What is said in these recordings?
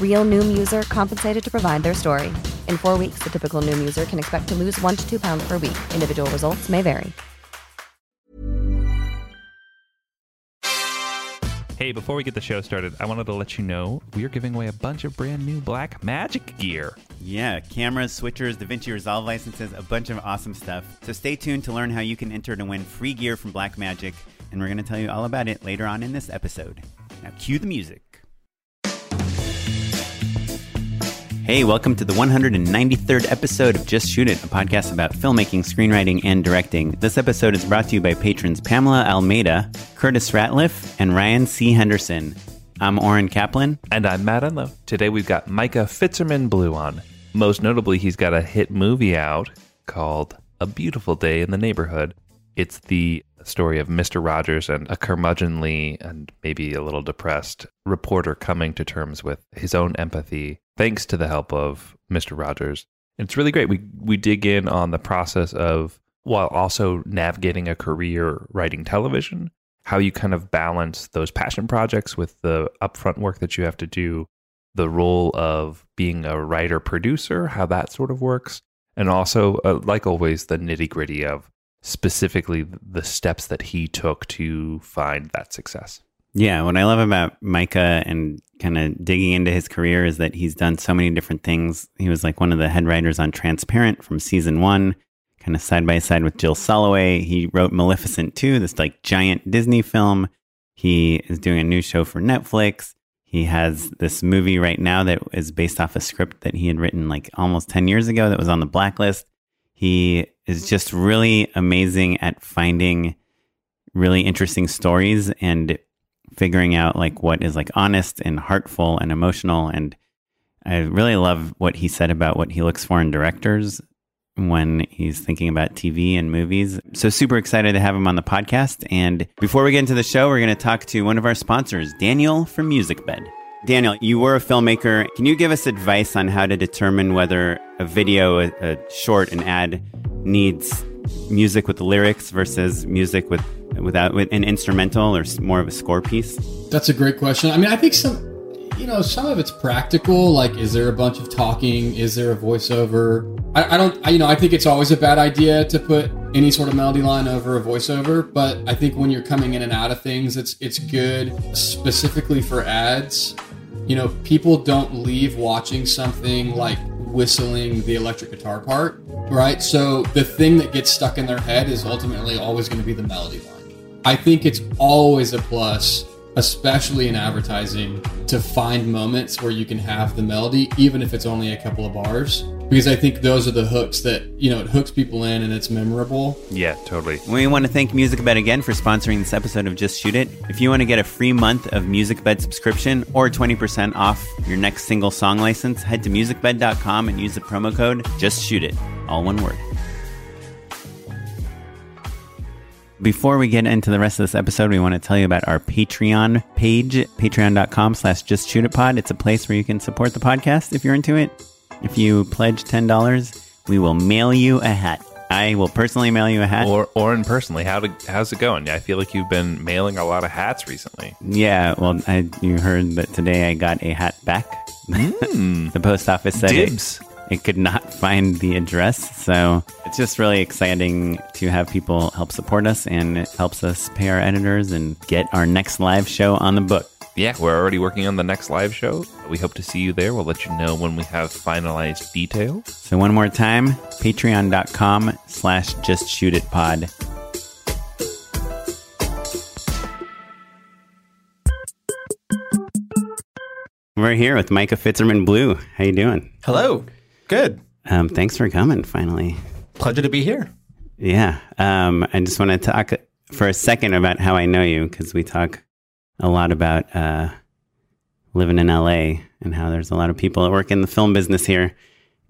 Real Noom user compensated to provide their story. In four weeks, the typical Noom user can expect to lose one to two pounds per week. Individual results may vary. Hey, before we get the show started, I wanted to let you know we are giving away a bunch of brand new Blackmagic gear. Yeah, cameras, switchers, DaVinci Resolve licenses, a bunch of awesome stuff. So stay tuned to learn how you can enter to win free gear from Blackmagic, and we're going to tell you all about it later on in this episode. Now, cue the music. Hey, welcome to the 193rd episode of Just Shoot It, a podcast about filmmaking, screenwriting, and directing. This episode is brought to you by patrons Pamela Almeida, Curtis Ratliff, and Ryan C. Henderson. I'm Oren Kaplan. And I'm Matt Enlow. Today we've got Micah Fitzerman Blue on. Most notably, he's got a hit movie out called A Beautiful Day in the Neighborhood. It's the story of Mr. Rogers and a curmudgeonly and maybe a little depressed reporter coming to terms with his own empathy thanks to the help of Mr. Rogers. It's really great. We we dig in on the process of while also navigating a career writing television, how you kind of balance those passion projects with the upfront work that you have to do, the role of being a writer producer, how that sort of works, and also uh, like always the nitty gritty of specifically the steps that he took to find that success. Yeah, what I love about Micah and kind of digging into his career is that he's done so many different things. He was like one of the head writers on Transparent from season one, kind of side by side with Jill Soloway. He wrote Maleficent 2, this like giant Disney film. He is doing a new show for Netflix. He has this movie right now that is based off a script that he had written like almost 10 years ago that was on the blacklist. He is just really amazing at finding really interesting stories and figuring out like what is like honest and heartful and emotional and I really love what he said about what he looks for in directors when he's thinking about TV and movies. So super excited to have him on the podcast and before we get into the show we're going to talk to one of our sponsors, Daniel from MusicBed. Daniel, you were a filmmaker. Can you give us advice on how to determine whether a video, a, a short, an ad needs music with the lyrics versus music with without with an instrumental or more of a score piece? That's a great question. I mean, I think some, you know, some of it's practical. Like, is there a bunch of talking? Is there a voiceover? I, I don't, I, you know, I think it's always a bad idea to put any sort of melody line over a voiceover. But I think when you're coming in and out of things, it's it's good specifically for ads. You know, people don't leave watching something like whistling the electric guitar part, right? So the thing that gets stuck in their head is ultimately always going to be the melody line. I think it's always a plus, especially in advertising, to find moments where you can have the melody, even if it's only a couple of bars. Because I think those are the hooks that, you know, it hooks people in and it's memorable. Yeah, totally. We want to thank MusicBed again for sponsoring this episode of Just Shoot It. If you want to get a free month of MusicBed subscription or 20% off your next single song license, head to musicbed.com and use the promo code Just Shoot It, all one word. Before we get into the rest of this episode, we want to tell you about our Patreon page, patreon.com slash just shoot it pod. It's a place where you can support the podcast if you're into it. If you pledge $10, we will mail you a hat. I will personally mail you a hat. Or Oren personally, how to, how's it going? I feel like you've been mailing a lot of hats recently. Yeah, well, I, you heard that today I got a hat back. Hmm. the post office said Dibs. it it could not find the address. So it's just really exciting to have people help support us and it helps us pay our editors and get our next live show on the book. Yeah, we're already working on the next live show. We hope to see you there. We'll let you know when we have finalized details. So one more time, patreon.com slash just shoot it pod. We're here with Micah Fitzerman Blue. How you doing? Hello. Good. Um, thanks for coming. Finally, Pleasure to be here. yeah. Um, I just want to talk for a second about how I know you because we talk a lot about uh, living in LA and how there's a lot of people that work in the film business here,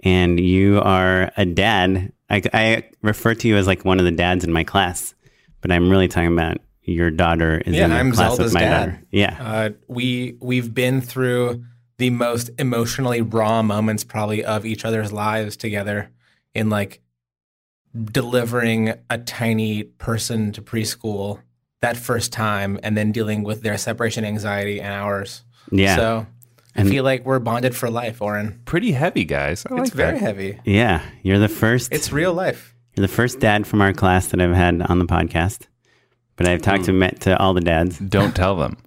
and you are a dad. I, I refer to you as like one of the dads in my class, but I'm really talking about your daughter is Yeah, in I'm class Zelda's with my dad. daughter. Yeah, Uh, we we've been through the most emotionally raw moments probably of each other's lives together in like delivering a tiny person to preschool that first time and then dealing with their separation anxiety and ours. yeah. So I feel like we're bonded for life, Oren. Pretty heavy, guys. I It's like very that. heavy. Yeah, you're the first. It's real life. You're the first dad from our class that I've had on the podcast, but I've talked hmm. to met to all the dads. Don't tell them.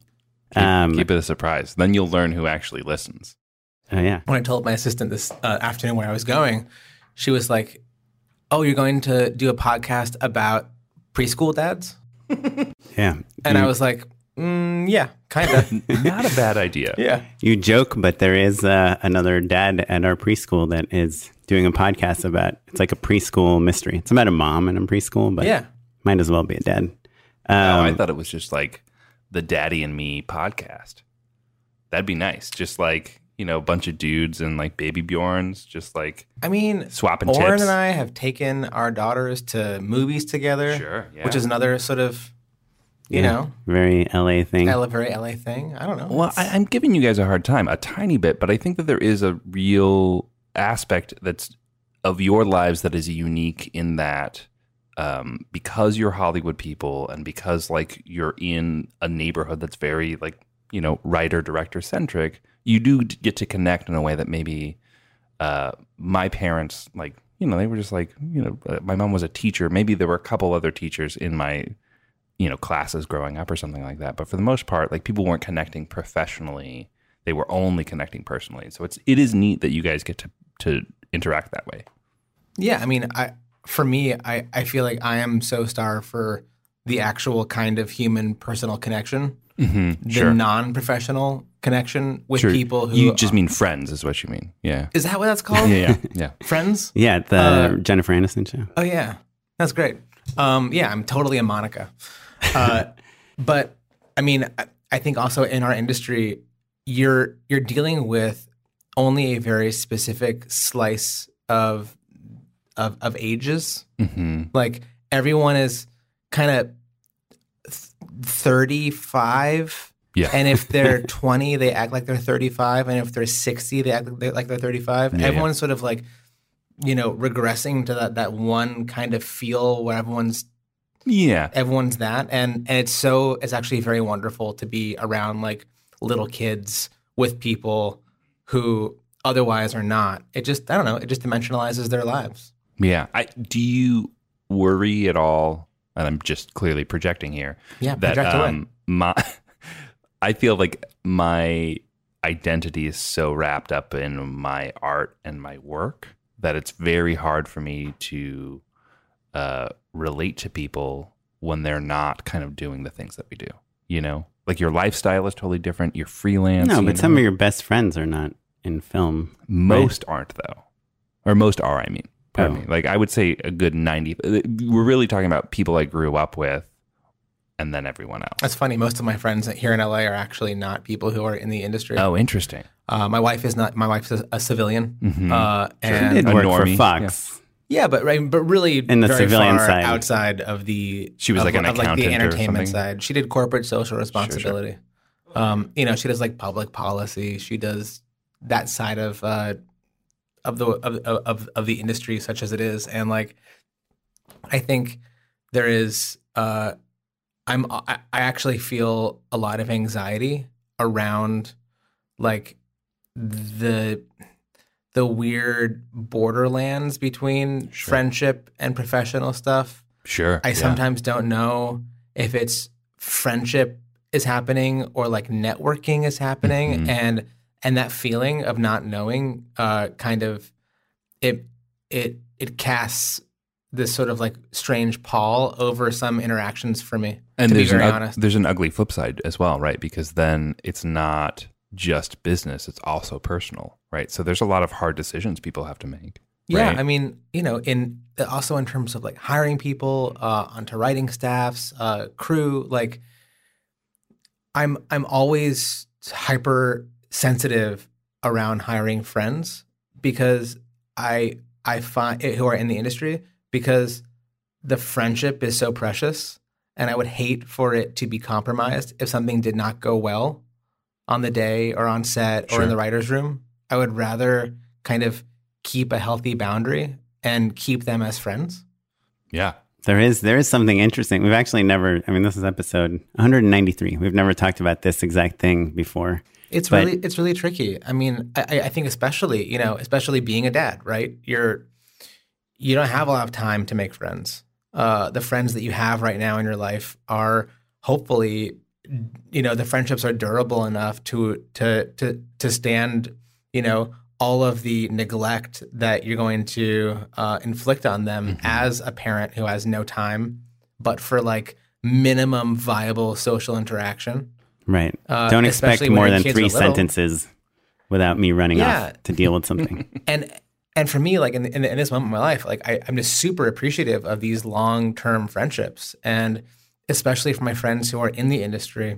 Keep, Um, keep it a surprise. Then you'll learn who actually listens. Oh yeah, when I told my assistant this uh, afternoon where I was going, she was like, "Oh, you're going to do a podcast about preschool dads?" yeah. And you, I was like, mm, "Yeah, kind of." Not a bad idea. yeah, you joke, but there is uh, another dad at our preschool that is doing a podcast about. It's like a preschool mystery. It's about a mom in a preschool, but yeah. might as well be a dad. Oh, I Um, thought it was just like the Daddy and Me podcast. That'd be nice. Just like, you know, a bunch of dudes and like baby Bjorns, just like I mean, Swapping Oren tips. and I have taken our daughters to movies together, Sure, yeah. which is another sort of, you yeah, know, very LA thing. L- very LA thing. I don't know. Well, I, I'm giving you guys a hard time, a tiny bit, but I think that there is a real aspect that's of your lives that is unique in that um, because you're Hollywood people and because like you're in a neighborhood that's very like you know writer director centric, you do get to connect in a way that maybe uh, my parents like you know they were just like you know uh, my mom was a teacher. Maybe there were a couple other teachers in my you know classes growing up or something like that. But for the most part like people weren't connecting professionally. They were only connecting personally. So it's it is neat that you guys get to to interact that way. Yeah, I mean, I for me, I I feel like I am so starved for the actual kind of human personal connection, mm-hmm. the non-professional connection with people who you just mean friends is what you mean yeah is that what that's called? yeah yeah yeah Friends? yeah, the Uh, Jennifer Aniston show. Oh yeah, that's great. Um, yeah, I'm totally a Monica. Uh, but I mean, I, I think also in our industry, you're you're dealing with only a very specific slice of of, of ages. mm-hmm. Like everyone is kind of thirty five. yeah And if they're 20, they act like they're 35. And if they're 60, they act like they're, like they're 35. Yeah, everyone's sort of like, you know, regressing to that, that one kind of feel where everyone's yeah everyone's that. And and it's so it's actually very wonderful to be around like little kids with people who otherwise are not. It just I don't know, it just dimensionalizes their lives. Yeah I, do you worry at all and i'm just clearly projecting here Yeah, that project away. um, my I feel like my identity is so wrapped up in my art and my work that it's very hard for me to uh, relate to people when they're not kind of doing the things that we do. You know, like your lifestyle is totally different. You're freelance. No, you but know? some of your best friends are not in film. most aren't though, or most are. I mean, pardon Oh. me. Like I would say a good ninety. We're really talking about people I grew up with, and then everyone else. That's funny. Most of my friends here in LA are actually not people who are in the industry. Oh, interesting. Uh, my wife is not. My wife's a, a civilian, Mhm. uh, She and did a work normie, for Fox. yeah, but right, but really In the very civilian far side. outside of the. She was of, like an of like the entertainment side. She did corporate social responsibility. Um, you know, she does like public policy. She does that side of uh, of the of, of of the industry, such as it is, and like, I think there is. Uh, I'm. I, actually feel a lot of anxiety around, like, the the weird borderlands between Sure. friendship and professional stuff. Sure. I yeah. sometimes don't know if it's friendship is happening or like networking is happening Mhm. and and that feeling of not knowing uh kind of it it it casts this sort of like strange pall over some interactions for me and to be there's an, very honest there's an ugly flip side as well, right? Because then it's not just business; it's also personal, right? So there's a lot of hard decisions people have to make. Yeah, right? I mean, you know, in also in terms of like hiring people uh, onto writing staffs, uh, crew, like I'm I'm always hyper sensitive around hiring friends because I I find who are in the industry because the friendship is so precious and I would hate for it to be compromised if something did not go well on the day or on set or in the writer's room. I would rather kind of keep a healthy boundary and keep them as friends. yeah, There is there is something interesting. We've actually never. I mean, this is episode 193. We've never talked about this exact thing before. It's But- really it's really tricky. I mean, I, I think especially you know, especially being a dad, right? You're you don't have a lot of time to make friends. Uh, the friends that you have right now in your life are hopefully, you know, the friendships are durable enough to to to to stand, you know, all of the neglect that you're going to uh, inflict on them as a parent who has no time, but for like minimum viable social interaction. Right. Uh, Don't expect more than three sentences without me running Yeah. off to deal with something. and and for me like in, in, in this moment of my life like I, i'm just super appreciative of these long-term friendships and especially for my friends who are in the industry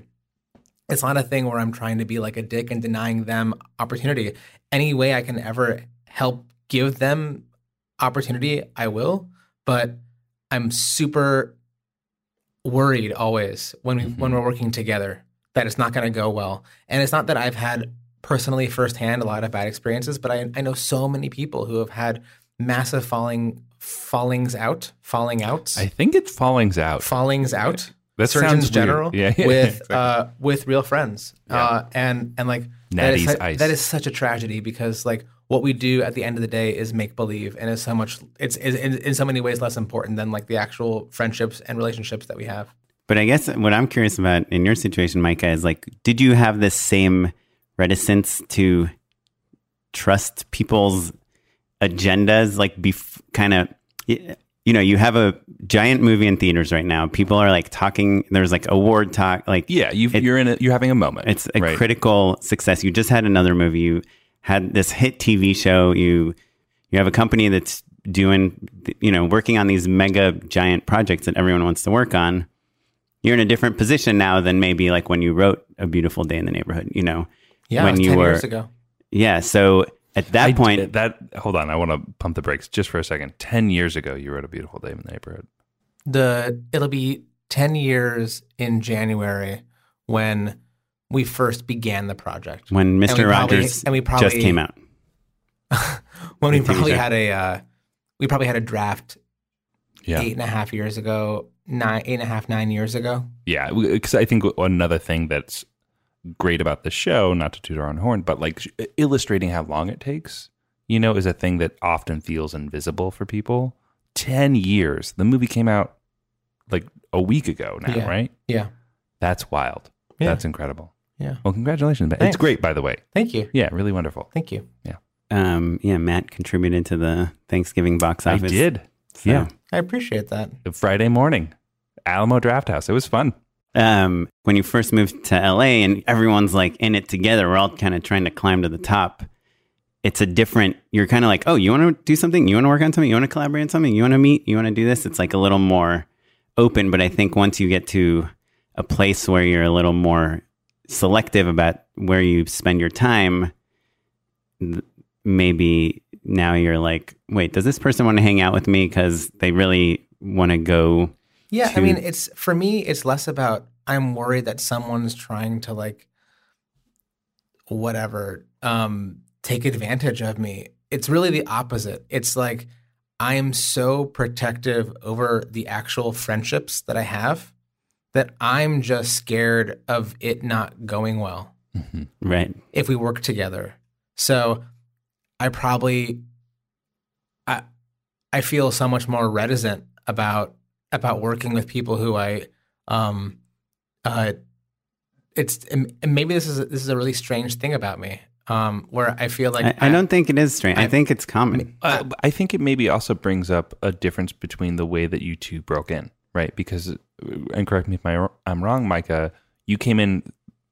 it's not a thing where i'm trying to be like a dick and denying them opportunity. Any way i can ever help give them opportunity i will but i'm super worried always when we mm-hmm. when we're working together that it's not going to go well. And it's not that i've had personally firsthand a lot of bad experiences but I, I know so many people who have had massive falling fallings out falling outs. I think it's fallings out. fallings out That surgeons sounds general Yeah, yeah, with exactly. uh with real friends uh and and like that is, Natty's su- ice. that is such a tragedy because like what we do at the end of the day is make believe and is so much it's, is in, in so many ways less important than like the actual friendships and relationships that we have But I guess what I'm curious about in your situation, Micah, is like, did you have this same reticence to trust people's agendas? Like, bef- kind of, you know, you have a giant movie in theaters right now. People are like talking. There's like award talk. Like, yeah, you've, It- you're in. A, you're having a moment. It's a right? critical success. You just had another movie. You had this hit TV show. You you have a company that's doing you know working on these mega giant projects that everyone wants to work on. You're in a different position now than maybe like when you wrote A Beautiful Day in the Neighborhood. You know, yeah when it was you 10 were years ago yeah. So at that I- point, that hold on, I want to pump the brakes just for a second. Ten years ago, you wrote a beautiful day in the neighborhood. the it'll be 10 years in January when we first began the project. when we Mr. probably- Rogers and we probably- just came out. when we probably had a uh, we probably had a draft Yeah, eight and a half years ago, nine eight and a half, nine years ago. yeah. Because I think another thing that's great about the show, not to toot our own horn, but like illustrating how long it takes, you know, is a thing that often feels invisible for people. Ten years. The movie came out like a week ago now, Yeah. right? Yeah. That's wild. Yeah. That's incredible. Yeah. Well, congratulations. Thanks. It's great, by the way. Thank you. Yeah, really wonderful. Thank you. Yeah. Um, yeah, Matt contributed to the Thanksgiving box office. I office. did. So- Yeah. I appreciate that. Friday morning, Alamo Drafthouse. It was fun. Um, when you first moved to LA and everyone's like in it together, we're all kind of trying to climb to the top. It's a different, you're kind of like, oh, you want to do something? You want to work on something? You want to collaborate on something? You want to meet? You want to do this? It's like a little more open. But I think once you get to a place where you're a little more selective about where you spend your time, maybe now you're like, wait, does this person want to hang out with me because they really want to go? Yeah, I mean, it's for me, it's less about I'm worried that someone's trying to like whatever, um, take advantage of me. It's really the opposite. It's like I am so protective over the actual friendships that I have that I'm just scared of it not going well Right. if we work together. So I probably I I feel so much more reticent about about working with people who I um uh it's and and maybe this is a, this is a really strange thing about me um where I feel like I, I don't think it is strange. I, I- think it's common. Uh, I think it maybe also brings up a difference between the way that you two broke in, right? Because, uh, and correct me if I- I'm wrong, Micah, you came in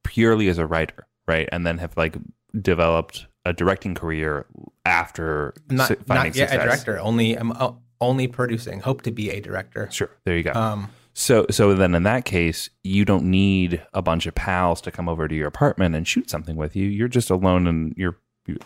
purely as a writer, right? And then have like developed a directing career after not finding not yet a director. Only I'm uh, only producing. Hope to be a director. Sure, there you go. Um, So so then in that case, you don't need a bunch of pals to come over to your apartment and shoot something with you. You're just alone in your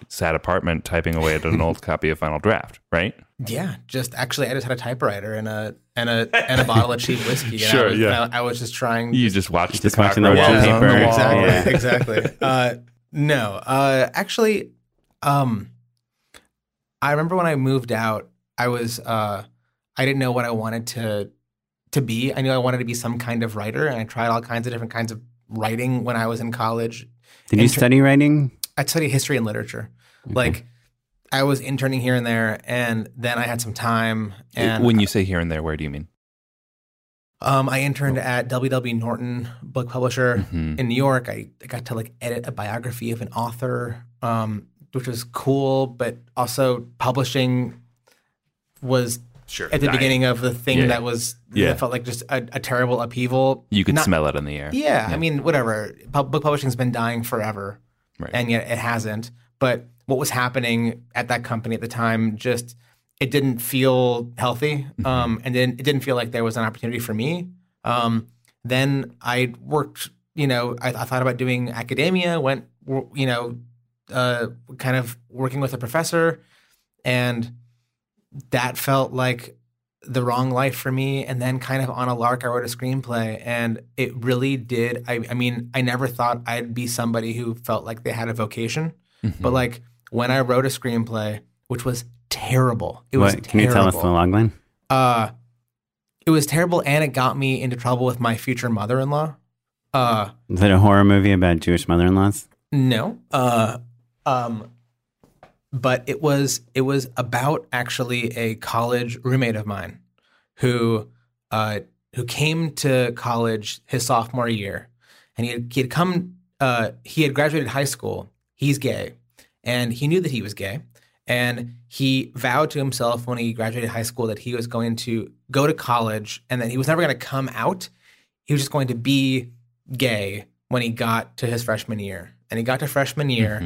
sad apartment typing away at an old copy of Final Draft, right? yeah, just actually, I just had a typewriter and a and a and a bottle of cheap whiskey. And Sure, I was, yeah. and I, I was just trying. You just watch the Just watching the cockroaches wallpaper. on the wall. exactly, Yeah. exactly. Uh, no, uh, actually, um, I remember when I moved out, I was uh, I didn't know what I wanted to to be. I knew I wanted to be some kind of writer, and I tried all kinds of different kinds of writing when I was in college. Did you study writing? I studied history and literature. Like I was interning here and there, and then I had some time. And when you say here and there, where do you mean? um, I interned at W.W. Norton Book Publisher Mhm. in New York. I, I got to like edit a biography of an author, um, which was cool, but also publishing was Sure. at the beginning of the thing Yeah. that was Yeah. that felt like just a, a terrible upheaval. You could Not- smell it in the air. Yeah, I mean, whatever. Pub- book publishing's been dying forever, Right. and yet it hasn't. But what was happening at that company at the time just it didn't feel healthy, Mm-hmm. um, and then it didn't feel like there was an opportunity for me. Um, then I worked. You know, I, I thought about doing academia. Went, you know, uh, kind of working with a professor, and that felt like the wrong life for me. And then, kind of on a lark, I wrote a screenplay, and it really did. I, I mean, I never thought I'd be somebody who felt like they had a vocation, Mm-hmm. but like when I wrote a screenplay, which was terrible, it was What, can you tell us the terrible. logline? Uh, it was terrible, and it got me into trouble with my future mother-in-law. Uh, Is it a horror movie about Jewish mother-in-laws? no. Uh, um, but it was it was about actually a college roommate of mine who uh, who came to college his sophomore year, and he had, he had come uh, he had graduated high school. He's gay, and he knew that he was gay, and he vowed to himself when he graduated high school that he was going to go to college, and that he was never going to come out. He was just going to be gay when he got to his freshman year, and he got to freshman year,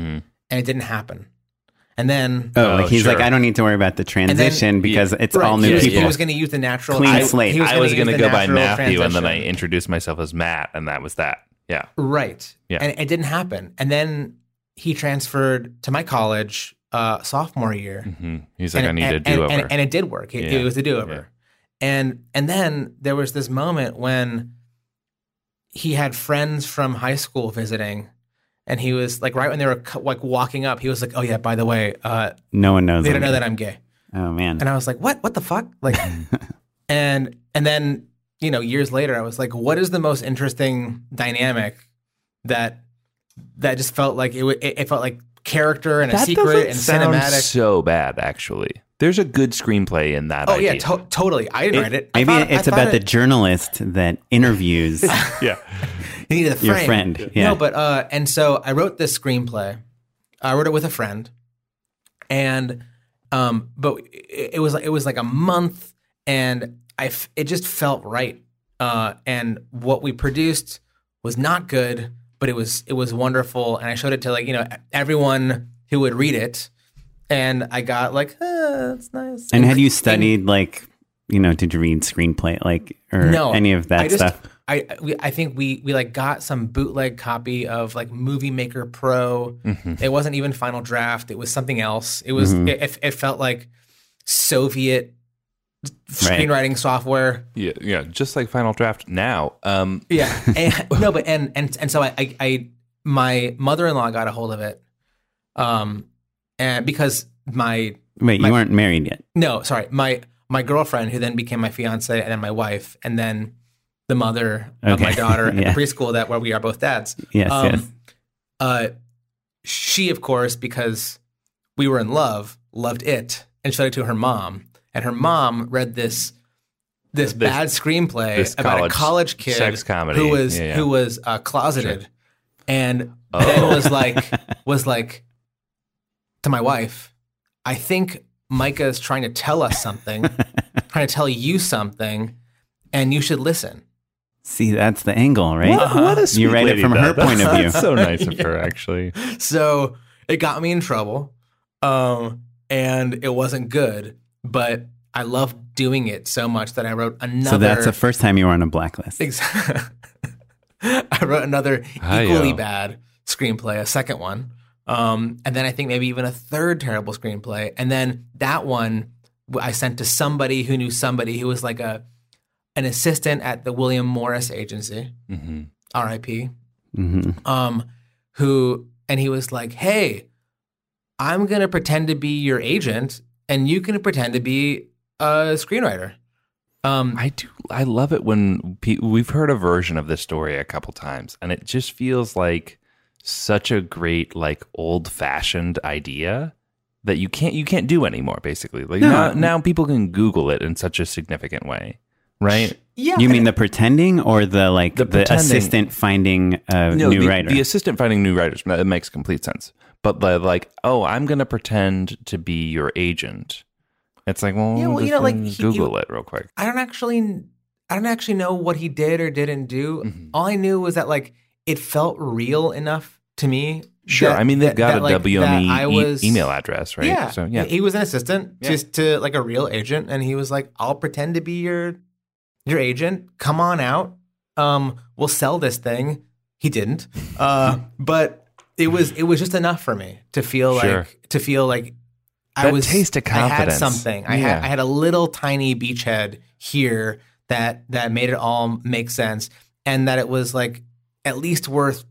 and it didn't happen. And then Oh, Oh, like he's sure. like, I don't need to worry about the transition because it's all new he was, people. He was going to use the natural. Clean I- slate. he I was gonna going to use the go by natural Matthew, and then I introduced myself as Matt, and that was that. Yeah. Right. Yeah. And it didn't happen. And then he transferred to my college uh, sophomore year. hmm He's like, and, I need and, a do over. And, and, and it did work. It, Yeah. it was a do over. And and then there was this moment when he had friends from high school visiting, and he was like, right when they were like walking up, he was like, "Oh yeah, by the way, uh, no one knows. they don't I'm know gay. that I'm gay." Oh man. And I was like, "What? What the fuck?" Like, and and then you know, years later, I was like, "What is the most interesting dynamic that that just felt like it? wa- It, it felt like character and a that secret and sound cinematic." so bad, actually. There's a good screenplay in that oh idea. yeah, to- totally. I didn't write it. I Maybe thought- it's thought about the journalist that interviews yeah. You needed the your friend. Yeah. No, but uh, and so I wrote this screenplay. I wrote it with a friend, and um, but it, it was it was like a month, and I f- it just felt right. Uh, and what we produced was not good, but it was it was wonderful, and I showed it to like you know everyone who would read it, and I got like, ah, that's nice. and had you studied like, you know, did you read screenplay like or no any of that I just, stuff? I we, I think we we like got some bootleg copy of like Movie Maker Pro. Mm-hmm. It wasn't even Final Draft. It was something else. It was it, it, it felt like Soviet screenwriting software. Yeah, yeah, just like Final Draft now. Um, Yeah. And, no, but and and and so I, I I my mother in law got a hold of it, um, and because my Wait, my- you weren't married yet. no, sorry, my my girlfriend who then became my fiance and then my wife and then the mother of Okay. my daughter at Yeah. the preschool that where we are both dads. Yes, Um, yes. Uh, she, of course, because we were in love, loved it and showed it to her mom. And her mom read this this, This- bad screenplay this about college a college kid sex comedy. who was Yeah, yeah. who was uh, closeted, and Oh. then was like was like to my wife, I think Micah is trying to tell us something, trying to tell you something, and you should listen. See, that's the angle, right? What, what a sweet You write it from though. her point of view. That's so nice of her, actually. So it got me in trouble, um, and it wasn't good. But I loved doing it so much that I wrote another. So that's the first time you were on a blacklist. Ex- I wrote another Hi-yo. equally bad screenplay, a second one, um, and then I think maybe even a third terrible screenplay, and then that one I sent to somebody who knew somebody who was like a an assistant at the William Morris Agency, hmm R.I.P. hmm Um, who and he was like, "Hey, I'm gonna pretend to be your agent, and you can pretend to be a screenwriter." Um, I do. I love it when pe- we've heard a version of this story a couple times, and it just feels like such a great, like old fashioned idea that you can't you can't do anymore. Basically, like No. now, now people can Google it in such a significant way, right? yeah, You mean the pretending or the like The the, assistant finding a no, new the, writer? the assistant finding new writers. It makes complete sense. But the like, oh, I'm gonna pretend to be your agent. It's like, well, Yeah, well, you know, like, fucking he- Google it real quick. I don't actually I don't actually know what he did or didn't do. Mhm. All I knew was that like it felt real enough to me. Sure, that- I mean they've got that, a like, WME that I e- was, email address, right? Yeah. So yeah, He was an assistant Yeah. to to like a real agent and he was like, I'll pretend to be your your agent. Come on out. Um, we'll sell this thing. He didn't. Uh, but it was it was just enough for me to feel Sure. like to feel like I That was taste of I had something. I had Yeah. I had a little tiny beachhead here that that made it all make sense, and that it was like at least worth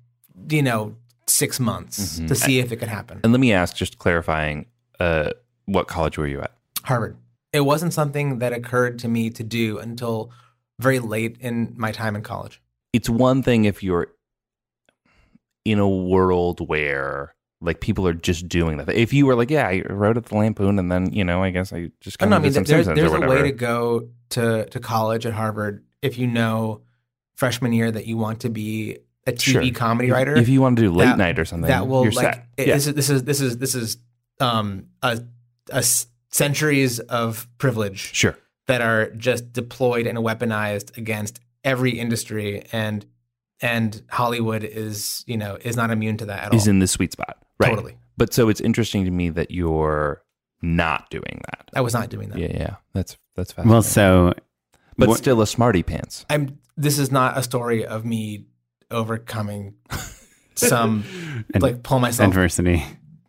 you know six months Mhm. to see if it could happen. And let me ask, just clarifying, uh, what college were you at? Harvard. It wasn't something that occurred to me to do until very late in my time in college. It's one thing if you're in a world where like people are just doing that. If you were like, yeah, I wrote at the Lampoon, and then you know, I guess I just kind I of mean, did some there's, there's a way to go to, to college at Harvard if you know freshman year that you want to be a TV Sure. comedy writer. If you want to do late that- night or something, that will you're like set. it- yeah. this is this is this is this is um a, a centuries of privilege sure. that are just deployed and weaponized against every industry and and Hollywood is you know is not immune to that at Is all. in the sweet spot, right? Totally. But so it's interesting to me that you're not doing that. I was not doing that. Yeah, yeah, that's that's fascinating. well, so but what- still a smarty pants. I'm this is not a story of me overcoming some Ad- like pull myself adversity.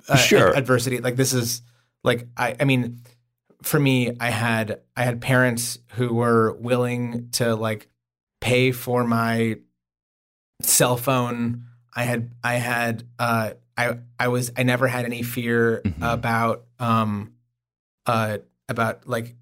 uh, Sure. ad- adversity like this is like I I mean for me I had I had parents who were willing to like pay for my cell phone I had I had uh I I was I never had any fear Mhm. about um uh about like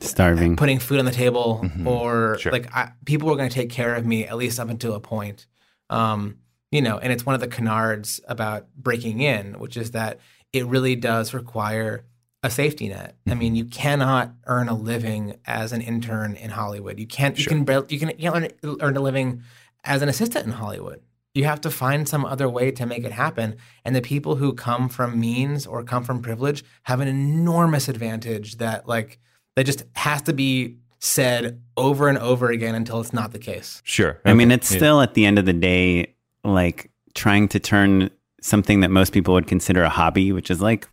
Starving. putting food on the table Mhm. or Sure. like I, people were going to take care of me at least up until a point um you know and it's one of the canards about breaking in which is that it really does require a safety net i Mm-hmm. mean you cannot earn a living as an intern in hollywood you can't you can barely, you can you can earn, earn a living as an assistant in hollywood you have to find some other way to make it happen and the people who come from means or come from privilege have an enormous advantage that like that just has to be said over and over again until it's not the case. Sure. I mean, Okay. it's Yeah. still at the end of the day, like trying to turn something that most people would consider a hobby, which is like,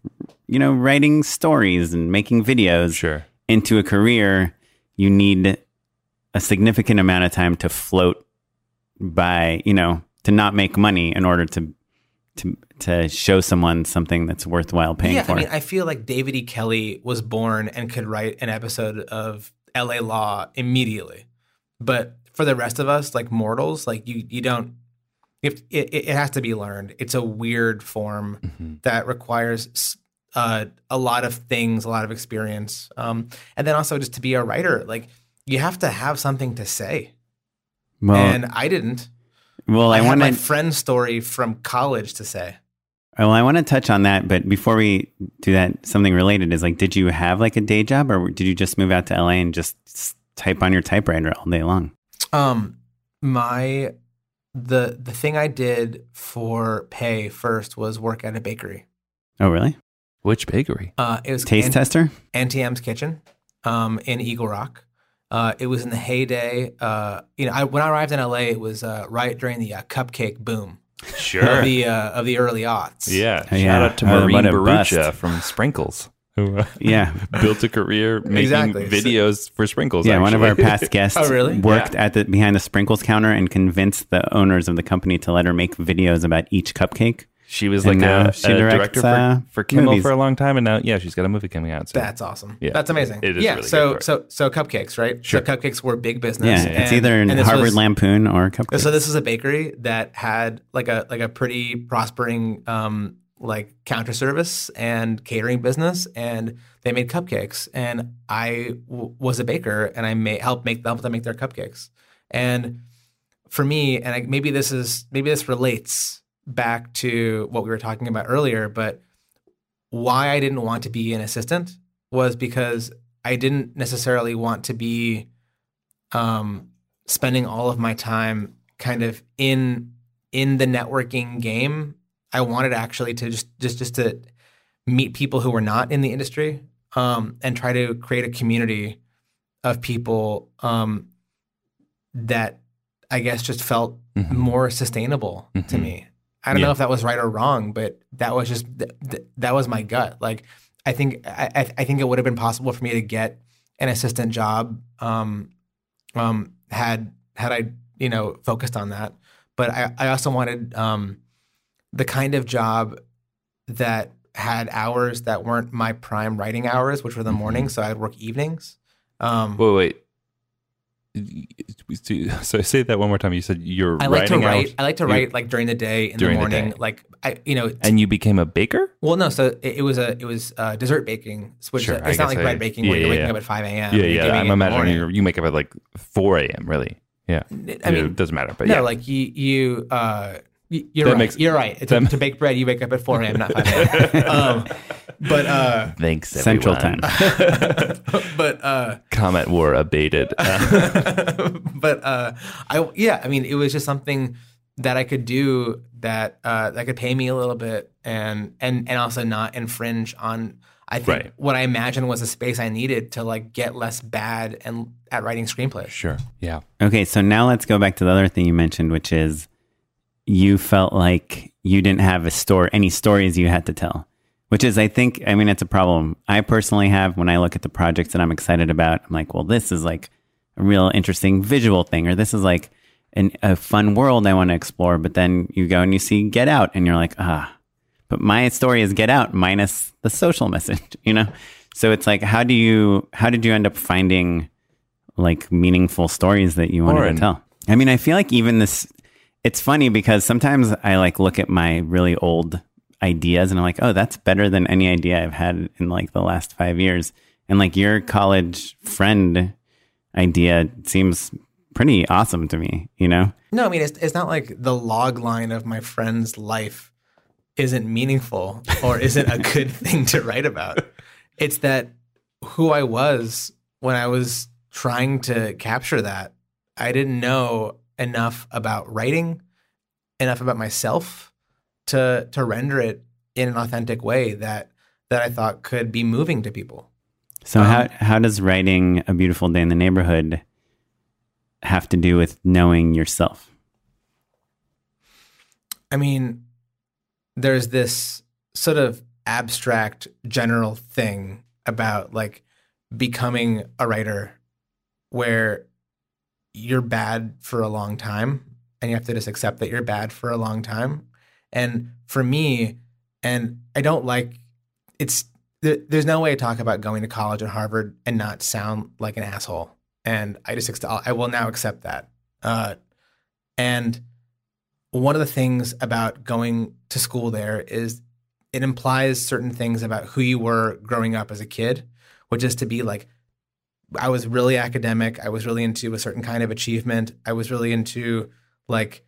you know, writing stories and making videos sure. into a career. You need a significant amount of time to float by, you know, to not make money in order to to to show someone something that's worthwhile paying yeah, for. I mean, I feel like David E. Kelley was born and could write an episode of L.A. Law immediately, but for the rest of us, like mortals, like you, you don't. If it, it has to be learned, it's a weird form Mhm. that requires uh, a lot of things, a lot of experience, um, and then also just to be a writer, like you have to have something to say, well, and I didn't. well, I, I want my friend's story from college to say. Well, I want to touch on that, but before we do that, something related is like, did you have like a day job, or did you just move out to LA and just type on your typewriter all day long? Um, my the the thing I did for pay first was work at a bakery. Oh, really? Which bakery? Uh, it was Taste An- tester? Auntie M's Kitchen, um, in Eagle Rock. Uh, it was in the heyday. Uh, you know, I, when I arrived in LA, it was uh, right during the uh, cupcake boom Sure. of the uh, of the early aughts. yeah. Shout yeah. out to Maureen what. Bharoocha from Sprinkles, who uh, Yeah. built a career making Exactly. So- videos for Sprinkles. Yeah, one of our past guests Oh, really? worked at the behind the sprinkles counter and convinced the owners of the company to let her make videos about each cupcake. She was And like now a, she a directs, director uh, for, for Kimmel movies. for a long time, and now yeah, she's got a movie coming out. soon. That's awesome. Yeah. That's amazing. It is yeah. really so so so cupcakes, right? Sure. So cupcakes were big business. Yeah, it's either in Harvard was- Lampoon or Cupcake. So this is a bakery that had like a like a pretty prospering um, like counter service and catering business, and they made cupcakes. And I w- was a baker, and I ma- helped make helped them make their cupcakes. And for me, and I, maybe this is maybe this relates back to what we were talking about earlier, but why I didn't want to be an assistant was because I didn't necessarily want to be um, spending all of my time kind of in in the networking game. I wanted actually to just just just to meet people who were not in the industry um, and try to create a community of people um, that I guess just felt Mhm. more sustainable to Mhm. me. I don't Yeah. know if that was right or wrong, but that was just th- th- that was my gut. Like I think I, I- I think it would have been possible for me to get an assistant job um, um, had had I you know focused on that. But I, I also wanted um, the kind of job that had hours that weren't my prime writing hours, which were the Mhm. morning. So I'd work evenings. Um, Wait, wait. So say that one more time. You said you're I like to write. I like to write like during the day in the the morning. day. Like I, you know, and you became a baker. Well, no. So it, it was a it was uh, dessert baking, which Sure, it's I not like I- bread baking yeah, where you're yeah, waking yeah. up at five a.m. yeah, yeah. I'm imagining you make up at like 4 a.m. Really. Yeah. I mean, it doesn't matter, but no, yeah. like you you uh, you're That right. makes- you're right. To, that- to bake bread, you wake up at four a.m. not five a.m. um, but uh, Thanks, Central. Time. but uh, Comment war abated. But uh, I yeah, I mean, it was just something that I could do that uh, that could pay me a little bit and and and also not infringe on. I think Right. what I imagined was a space I needed to like get less bad and at writing screenplays. sure. Yeah. Okay, so now let's go back to the other thing you mentioned, which is you felt like you didn't have a story, any stories you had to tell, which is, I think, I mean, it's a problem I personally have when I look at the projects that I'm excited about. I'm like, well, this is like a real interesting visual thing, or this is like an, a fun world I want to explore. But then you go and you see Get Out, and you're like, ah, but my story is Get Out minus the social message, you know? So it's like, how do you, how did you end up finding like meaningful stories that you wanted to tell? I mean, I feel like even this, it's funny because sometimes I like look at my really old ideas and I'm like, oh, that's better than any idea I've had in like the last five years. And like your college friend idea seems pretty awesome to me, you know? No, I mean it's it's not like the log line of my friend's life isn't meaningful or isn't a good thing to write about. It's that who I was when I was trying to capture that, I didn't know enough about writing, enough about myself to to render it in an authentic way that that I thought could be moving to people. So Um, how how does writing a beautiful day in the neighborhood have to do with knowing yourself? I mean, there's this sort of abstract general thing about like becoming a writer where you're bad for a long time and you have to just accept that you're bad for a long time. And for me, and I don't like it's there, there's no way to talk about going to college at Harvard and not sound like an asshole. And I just I will now accept that. Uh, and one of the things about going to school there is it implies certain things about who you were growing up as a kid, which is to be like, I was really academic. I was really into a certain kind of achievement. I was really into like,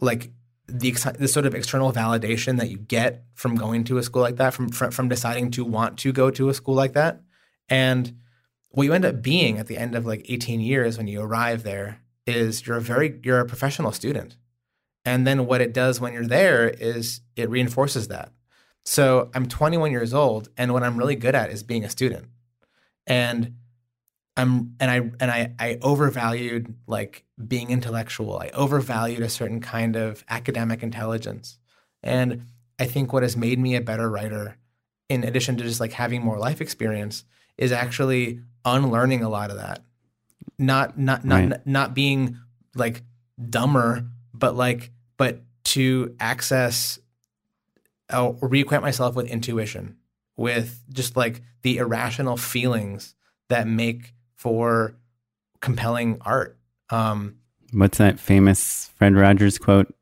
like the the sort of external validation that you get from going to a school like that, from from, from deciding to want to go to a school like that, and what you end up being at the end of like 18 years when you arrive there is you're a very you're a professional student and then what it does when you're there is it reinforces that. So I'm 21 years old, and what I'm really good at is being a student. And I'm and I and I I overvalued like being intellectual. I overvalued a certain kind of academic intelligence. And I think what has made me a better writer, in addition to just like having more life experience, is actually unlearning a lot of that. Not not not Right. not, not being like dumber, but like but to access uh, or reacquaint myself with intuition, with just like the irrational feelings that make for compelling art. Um, What's that famous Fred Rogers quote?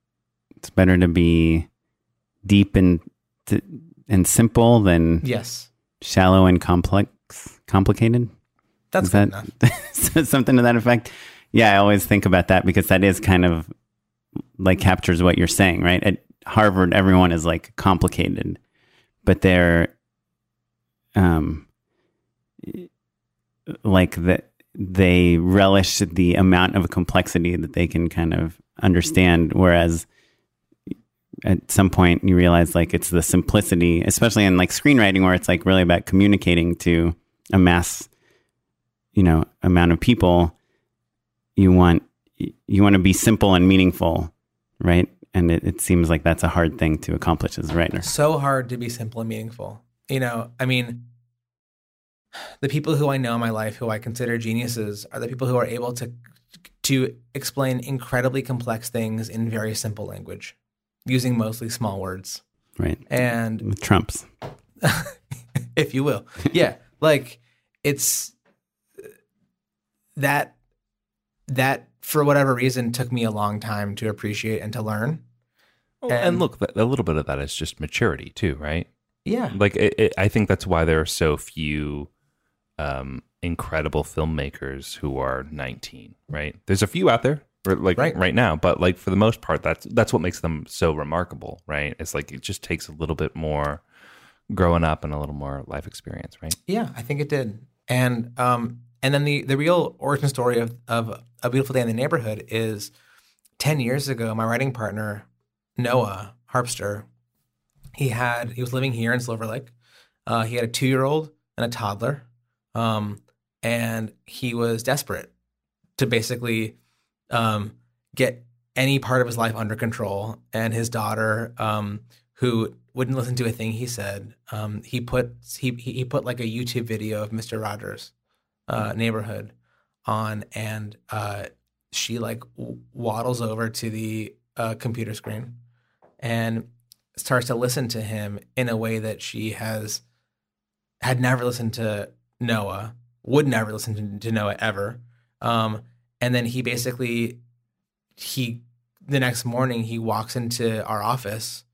It's better to be deep and and simple than yes, shallow and complex, complicated. that's good that something to that effect? Yeah, I always think about that because that is kind of like captures what you're saying, right? At Harvard, everyone is like complicated, but they're um like that they relish the amount of complexity that they can kind of understand. Whereas at some point you realize like it's the simplicity especially in like screenwriting where it's like really about communicating to a mass you know amount of people you want you want to be simple and meaningful right? And it, it seems like that's a hard thing to accomplish as a writer. So hard to be simple and meaningful. You know, I mean, the people who I know in my life who I consider geniuses are the people who are able to to explain incredibly complex things in very simple language, using mostly small words. right And with trumps if you will. Yeah, like it's that that for whatever reason took me a long time to appreciate and to learn. Oh, well, and, look, a little bit of that is just maturity too, right? Yeah. Like it, it, I think that's why there are so few um, incredible filmmakers who are 19, right? There's a few out there, like Right. right. now, but like for the most part, that's that's what makes them so remarkable, right? It's like it just takes a little bit more growing up and a little more life experience, right? Yeah, I think it did. And um and then the the real origin story of of a beautiful day in the neighborhood is 10 years ago my writing partner Noah Harpster he had he was living here in Silver Lake. Uh, he had a 2-year-old and a toddler. Um and he was desperate to basically um get any part of his life under control and his daughter um who wouldn't listen to a thing he said. Um, he put he he he put like a YouTube video of Mister Rogers' uh, neighborhood on, and uh, she like waddles over to the uh, computer screen and starts to listen to him in a way that she has had never listened to Noah, would never listen to, to Noah ever. Um, and then he basically he the next morning he walks into our office.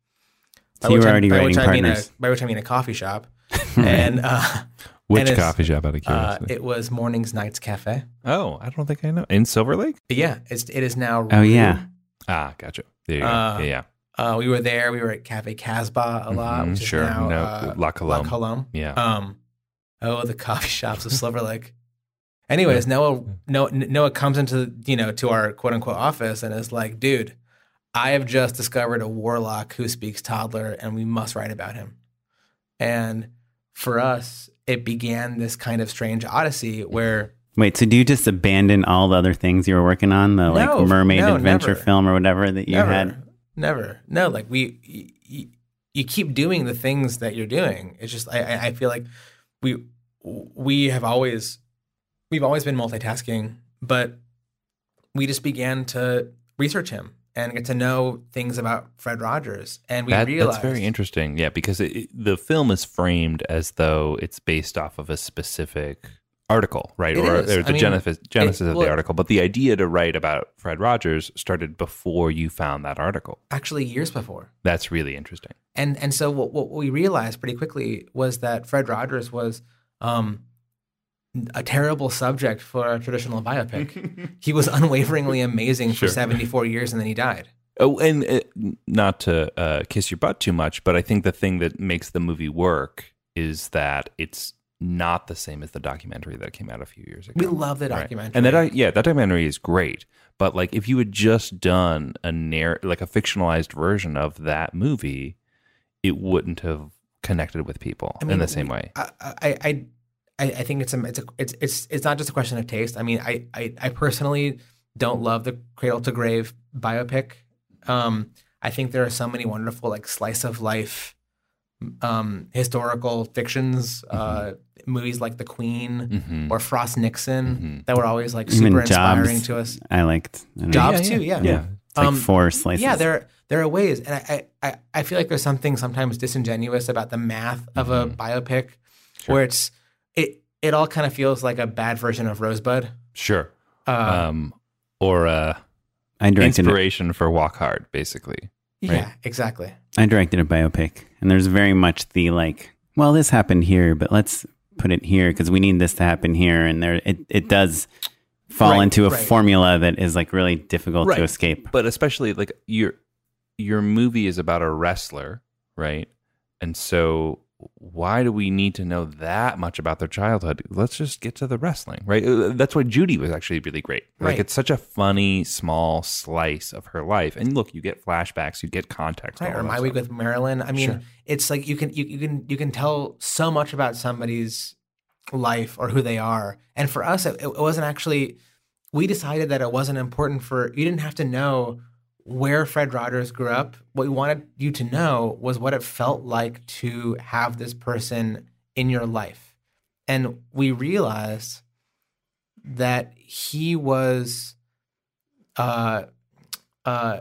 So you which were I- already by which writing I mean a, partners. by which I mean a coffee shop, and uh, Which And coffee shop out of uh, curiosity? it was Mornings Nights Cafe. oh, I don't think I know. In Silver Lake? Yeah, it's it is now. Oh, yeah. Ah, gotcha. There you go. Uh, yeah, yeah. Uh, we were there. We were at Cafe Casbah a lot, Mhm, which is sure. now No, uh, La Colombe. Colombe. Yeah. Um, oh, the coffee shops of Silver Lake. Anyways, Noah, Noah Noah comes into you know to our quote unquote office and is like, "Dude, I have just discovered a warlock who speaks toddler, and we must write about him." And for us, it began this kind of strange odyssey where Wait, so do you just abandon all the other things you were working on, the like mermaid no, adventure never. film or whatever that you never, had? never, no. Like we, y- y- you keep doing the things that you're doing. It's just I- I feel like we we have always we've always been multitasking, but we just began to research him and get to know things about Fred Rogers, and we That, realized that's very interesting. Yeah, because it, it- the film is framed as though it's based off of a specific article, right? It or or I the mean, genesis, genesis of well- the article. But the idea to write about Fred Rogers started before you found that article. actually years before. That's really interesting. And and so what, what we realized pretty quickly was that Fred Rogers was um, a terrible subject for a traditional biopic. he was unwaveringly amazing Sure. for 74 years and then he died. Oh, and uh, not to uh, kiss your butt too much, but I think the thing that makes the movie work is that it's not the same as the documentary that came out a few years ago. We love the Right. documentary. And that, yeah, that documentary is great. But like, if you had just done a narr- like a fictionalized version of that movie, it wouldn't have connected with people I mean, in the same way. I, I, I, I, I think it's a, it's a, it's it's it's not just a question of taste. I mean, I I, I personally don't love the Cradle to Grave biopic. Um, I think there are so many wonderful like slice of life um, historical fictions, uh, movies like The Queen Mhm. or Frost Nixon Mhm. that were always like Even super inspiring Jobs. to us. I liked. I don't know. Jobs too, yeah. Yeah. It's like Um, four slices. Yeah, there there are ways, and I, I I feel like there's something sometimes disingenuous about the math of a Mm-hmm. biopic, where it's it it all kind of feels like a bad version of Rosebud. Sure. Uh, um, or uh, I directed. A, inspiration for Walk Hard, basically. yeah, exactly. I directed a biopic, and there's very much the like. Well, this happened here, but let's put it here because we need this to happen here, and there it it does fall Right, into a right. formula that is like really difficult Right. to escape. But especially like your your movie is about a wrestler, right? And so why do we need to know that much about their childhood? Let's just get to the wrestling, right? Uh, That's why Judy was actually really great. Like it's such a funny small slice of her life. And look, you get flashbacks, you get context. Right, or My. Week with Marilyn. I mean, Sure. it's like you can you, you can you can tell so much about somebody's life or who they are. And for us, it, it wasn't actually. We decided that it wasn't important for you didn't have to know where Fred Rogers grew up. What we wanted you to know was what it felt like to have this person in your life, and we realized that he was uh, uh,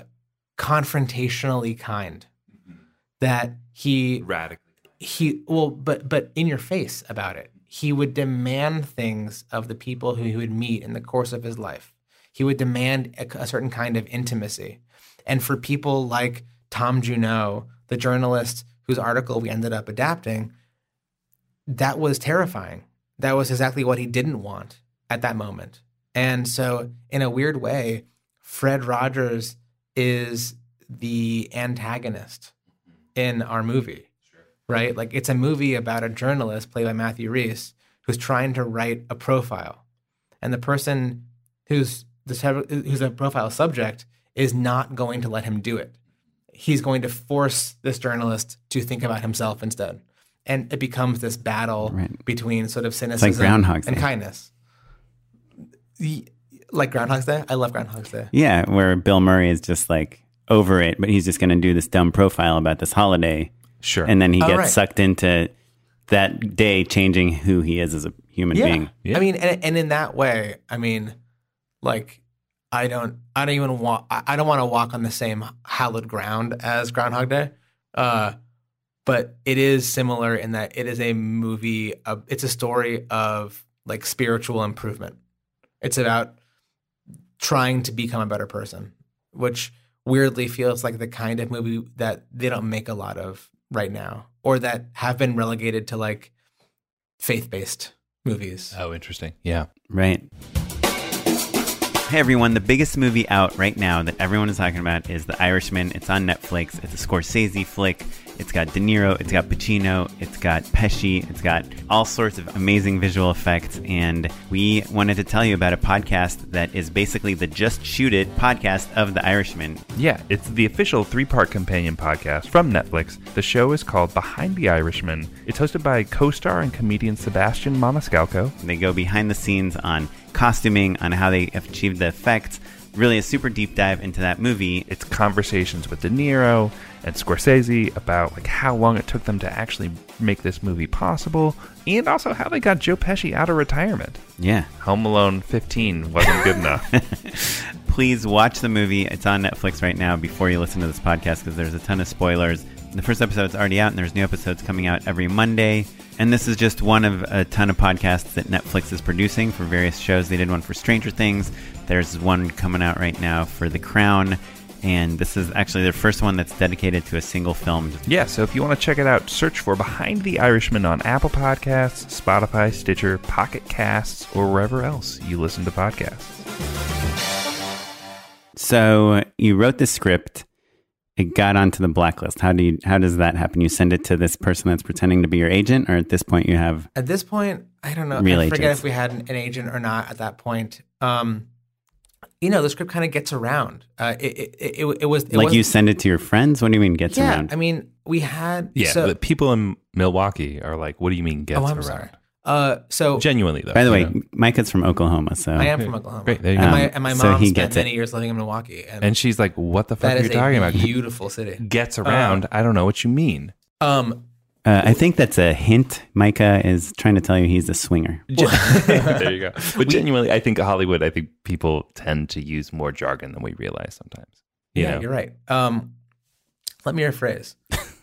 confrontationally kind. That he radically. he well, but but in your face about it. He would demand things of the people who he would meet in the course of his life. He would demand a, a certain kind of intimacy, and for people like Tom Junod, the journalist whose article we ended up adapting, that was terrifying. That was exactly what he didn't want at that moment. And so, in a weird way, Fred Rogers is the antagonist in our movie, right? Like, it's a movie about a journalist played by Matthew Rhys who's trying to write a profile, and the person who's the who's a profile subject is not going to let him do it. He's going to force this journalist to think about himself instead. And it becomes this battle Right. between sort of cynicism Groundhog's and kindness. The- like Groundhog's Day? I love Groundhog's Day. Yeah, where Bill Murray is just like over it, but he's just going to do this dumb profile about this holiday, Sure. and then he gets right. sucked into that day changing who he is as a human being. Yeah. I mean, and, and in that way, I mean, like, I don't, I don't even want, I I don't want to walk on the same hallowed ground as Groundhog Day. Uh, but it is similar in that it is a movie. Of, it's a story of like spiritual improvement. It's about trying to become a better person, which weirdly feels like the kind of movie that they don't make a lot of right now, or that have been relegated to like faith-based movies. oh, interesting. Yeah. Right. Hey everyone, the biggest movie out right now that everyone is talking about is The Irishman. It's on Netflix. It's a Scorsese flick. It's got De Niro, it's got Pacino, it's got Pesci, it's got all sorts of amazing visual effects. And we wanted to tell you about a podcast that is basically the Just Shoot It podcast of The Irishman. Yeah, it's the official three part companion podcast from Netflix. The show is called Behind the Irishman. It's hosted by co star and comedian Sebastian Maniscalco. They go behind the scenes on costuming, on how they achieved the effects. Really, a super deep dive into that movie. It's conversations with De Niro and Scorsese about like how long it took them to actually make this movie possible, and also how they got Joe Pesci out of retirement. Yeah. Home Alone 15 wasn't good enough. please watch the movie. It's on Netflix right now before you listen to this podcast because there's a ton of spoilers. The first episode's already out, and there's new episodes coming out every Monday. And this is just one of a ton of podcasts that Netflix is producing for various shows. They did one for Stranger Things. There's one coming out right now for The Crown. And this is actually their first one that's dedicated to a single film. yeah, so if you want to check it out, search for Behind the Irishman on Apple Podcasts, Spotify, Stitcher, Pocket Casts, or wherever else you listen to podcasts. So you wrote the script. It got onto the blacklist. How do you? How does that happen? You send it to this person that's pretending to be your agent, or at this point you have At this point, I don't know. Real I forget agents. if we had an, an agent or not at that point. Um, you know, the script kind of gets around. Uh, it, it, it, it was it like you send it to your friends. What do you mean gets yeah. around? I mean, we had Yeah, so- but people in Milwaukee are like, what do you mean gets oh, I'm around? sorry. Uh, so Genuinely though. By the way, know. Micah's from Oklahoma, so I am from Oklahoma. Great, there you and, go. my, Um, and my mom he spent gets it. many years living in Milwaukee, and, and she's like, "What the fuck are you talking a about?" beautiful city. Gets around. I don't know what you mean. Um, uh, I think that's a hint. Micah is trying to tell you he's a swinger. there you go. But genuinely, I think Hollywood. I think people tend to use more jargon than we realize sometimes. You yeah, know? you're right. Um, let me rephrase.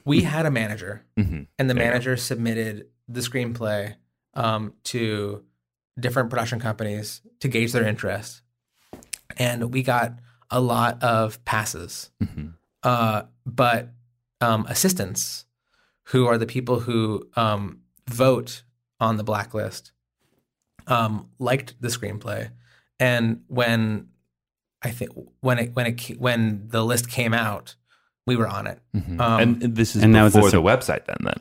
We had a manager, Mhm. and the There manager submitted the screenplay um, to different production companies to gauge their interest, and we got a lot of passes. Mhm. Uh, but um, assistants, who are the people who um, vote on the blacklist, um, liked the screenplay, and when I think when it when it ca- when the list came out, we were on it Mhm. Um, and this is and that was a before the sup- website. Then, then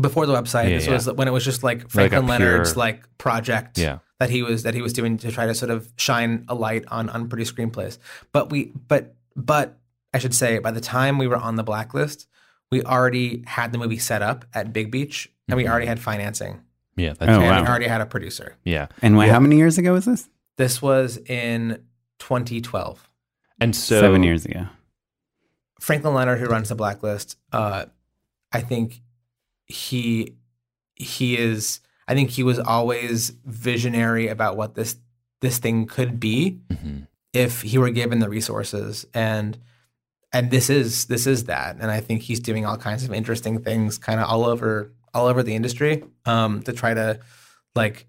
before the website. Yeah, this yeah. was when it was just like Like Franklin Leonard's pure- like project Yeah. that he was that he was doing to try to sort of shine a light on unproduced screenplays. But we but but I should say by the time we were on the blacklist, we already had the movie set up at Big Beach and we already had financing yeah, that's Oh, and wow. we already had a producer. yeah. And wh- Yeah. how many years ago was this? This was in 2012. And so Seven years ago. Franklin Leonard, who runs the Blacklist, uh, I think he he is. I think he was always visionary about what this this thing could be Mhm. if he were given the resources and and this is this is that and i think he's doing all kinds of interesting things kind of all over all over the industry um to try to like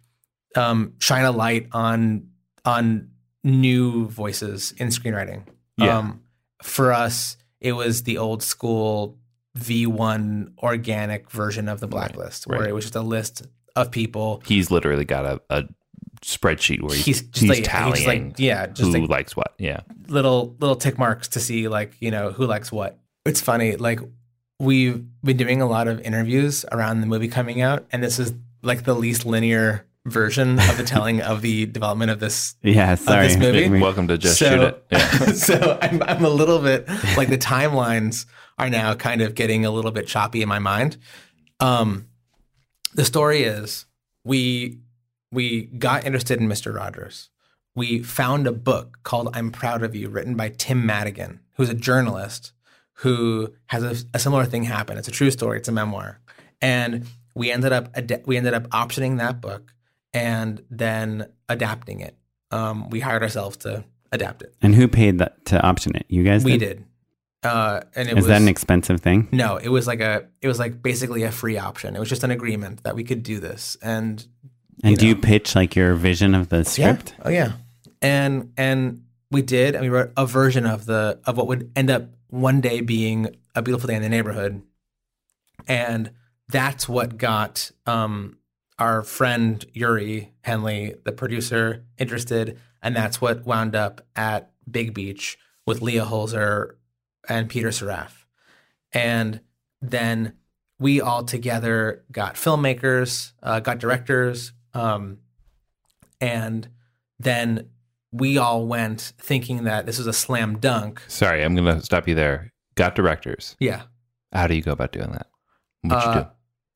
um shine a light on on new voices in screenwriting Yeah. um for us it was the old school v1 organic version of the blacklist where right. it was just a list of people he's literally got a, a spreadsheet where he's, he's just he's like, he's tallying just like yeah just who like likes what. Yeah. little little tick marks to see like you know who likes what. It's funny like we've been doing a lot of interviews around the movie coming out, and this is like the least linear version of the telling of the development of this. Yeah, sorry. this movie? Welcome to just so, shoot it. Yeah. so I'm I'm a little bit like the timelines are now kind of getting a little bit choppy in my mind. Um, the story is we we got interested in Mr. Rogers. We found a book called "I'm Proud of You," written by Tim Madigan, who's a journalist who has a, a similar thing happen. It's a true story. It's a memoir, and we ended up ad- we ended up optioning that book and then adapting it. Um, we hired ourselves to adapt it. and who paid that to option it? You guys We did? did, uh, and it Is was that an expensive thing? no, it was like a it was like basically a free option. It was just an agreement that we could do this, and And you do you pitch like your vision of the script? Yeah. Oh yeah. And and we did, and we wrote a version of the of what would end up one day being a beautiful day in the neighborhood. And that's what got um, our friend Youree Henley, the producer, interested, and that's what wound up at Big Beach with Leah Holzer and Peter Saraf. And then we all together got filmmakers, uh, got directors, um, and then we all went thinking that this was a slam dunk. Sorry, I'm going to stop you there. Got directors. Yeah. How do you go about doing that? What you Uh, do?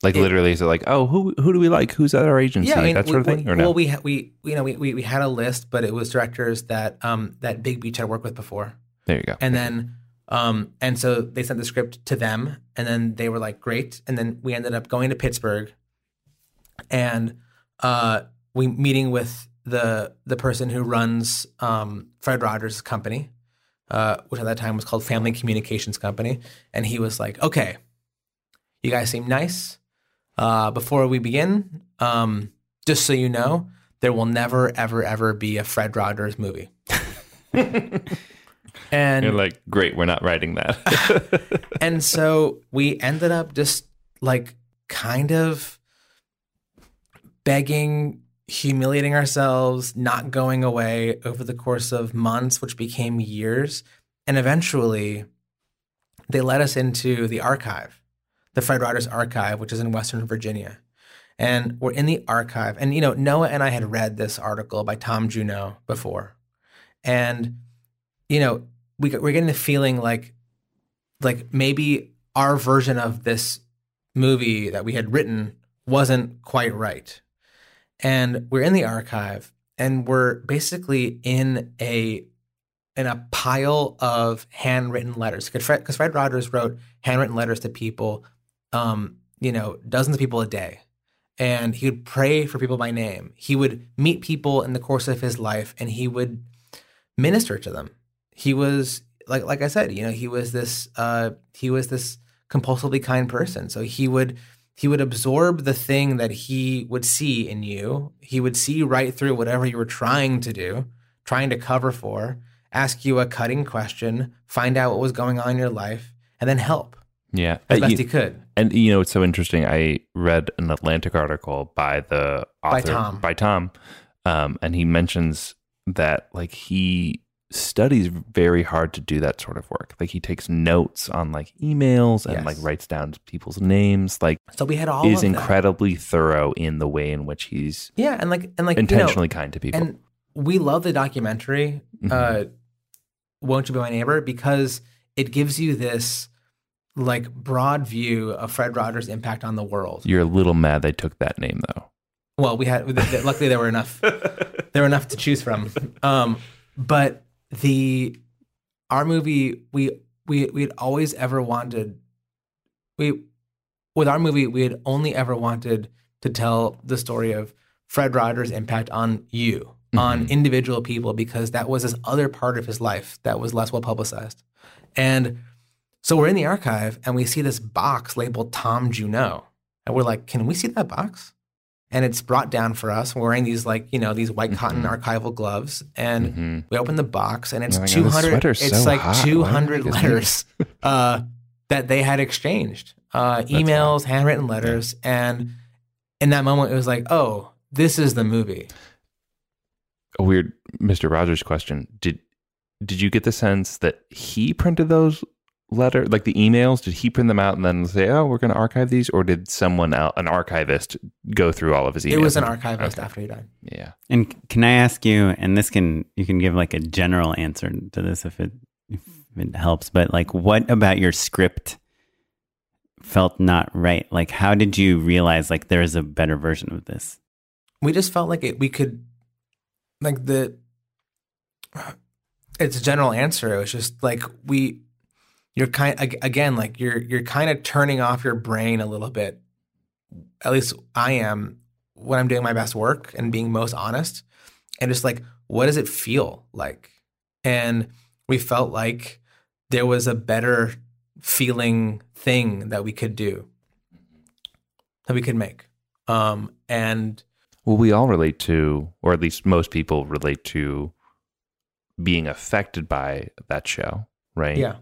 Like it- literally, is it like, oh, who who do we like? Who's at our agency? Yeah, I mean, that sort of thing, or no? Well, we ha- we you know we, we we had a list, but it was directors that um that Big Beach had worked with before, there you go. and then um and so they sent the script to them, and then they were like great, and then we ended up going to Pittsburgh, and uh we meeting with the the person who runs um Fred Rogers' company, uh, which at that time was called Family Communications Company, and he was like, okay, you guys seem nice. Uh, before we begin, um, just so you know, there will never, ever, ever be a Fred Rogers movie. and You're like, great, we're not writing that. and so we ended up just like kind of begging, humiliating ourselves, not going away over the course of months, which became years. And eventually, they let us into the archive, the Fred Rogers Archive, which is in Western Virginia. And we're in the archive. And, you know, Noah and I had read this article by Tom Junod before. And, you know, we, we're getting the feeling like, like maybe our version of this movie that we had written wasn't quite right. and we're in the archive, and we're basically in a in a pile of handwritten letters because Fred, Fred Rogers wrote handwritten letters to people, um, you know, dozens of people a day, and he would pray for people by name. He would meet people in the course of his life, and he would minister to them. He was like like I said, you know, he was this uh, he was this compulsively kind person. So he would he would absorb the thing that he would see in you. He would see right through whatever you were trying to do, trying to cover for, ask you a cutting question, find out what was going on in your life, and then help Yeah. as best you- he could. And you know, it's so interesting. I read an Atlantic article by the author By Tom. by Tom, um, and he mentions that like he studies very hard to do that sort of work. Like he takes notes on like emails and Yes. like writes down people's names. Like So we had all is of that. incredibly thorough in the way in which he's Yeah, and like and like you know, intentionally kind to people. And we love the documentary, Mm-hmm. uh, Won't You Be My Neighbor, because it gives you this like broad view of Fred Rogers' impact on the world. You're a little mad they took that name though. Well, we had luckily there were enough there were enough to choose from. Um, but the our movie we we we had always ever wanted we with our movie we had only ever wanted to tell the story of Fred Rogers' impact on you, on individual people, because that was this other part of his life that was less well publicized. And so we're in the archive and we see this box labeled Tom Junod. And we're like, can we see that box? And it's brought down for us. We're wearing these like, you know, these white cotton archival gloves. And Mhm. we open the box and it's Oh my God, 200 sweater's it's so like hot. Why did I 200 letters uh, that they had exchanged. Uh, emails, handwritten letters. And in that moment it was like, oh, this is the movie. a weird Mr. Rogers question. Did did you get the sense that he printed those letter like the emails? Did he print them out and then say, "Oh, we're going to archive these," or did someone else, an archivist, go through all of his emails? It was an archivist Okay. after he died. Yeah. And can I ask you, and this can you can give like a general answer to this if it if it helps, but like what about your script felt not right? Like how did you realize like there is a better version of this? we just felt like it, we could like the it's a general answer it was just like we you're kind ag- again like you're you're kind of turning off your brain a little bit. At least i am when i'm doing my best work and being most honest and just like what does it feel like? And we felt like there was a better feeling thing that we could do that we could make. Um and Well, we all relate to, or at least most people relate to, being affected by that show, right? yeah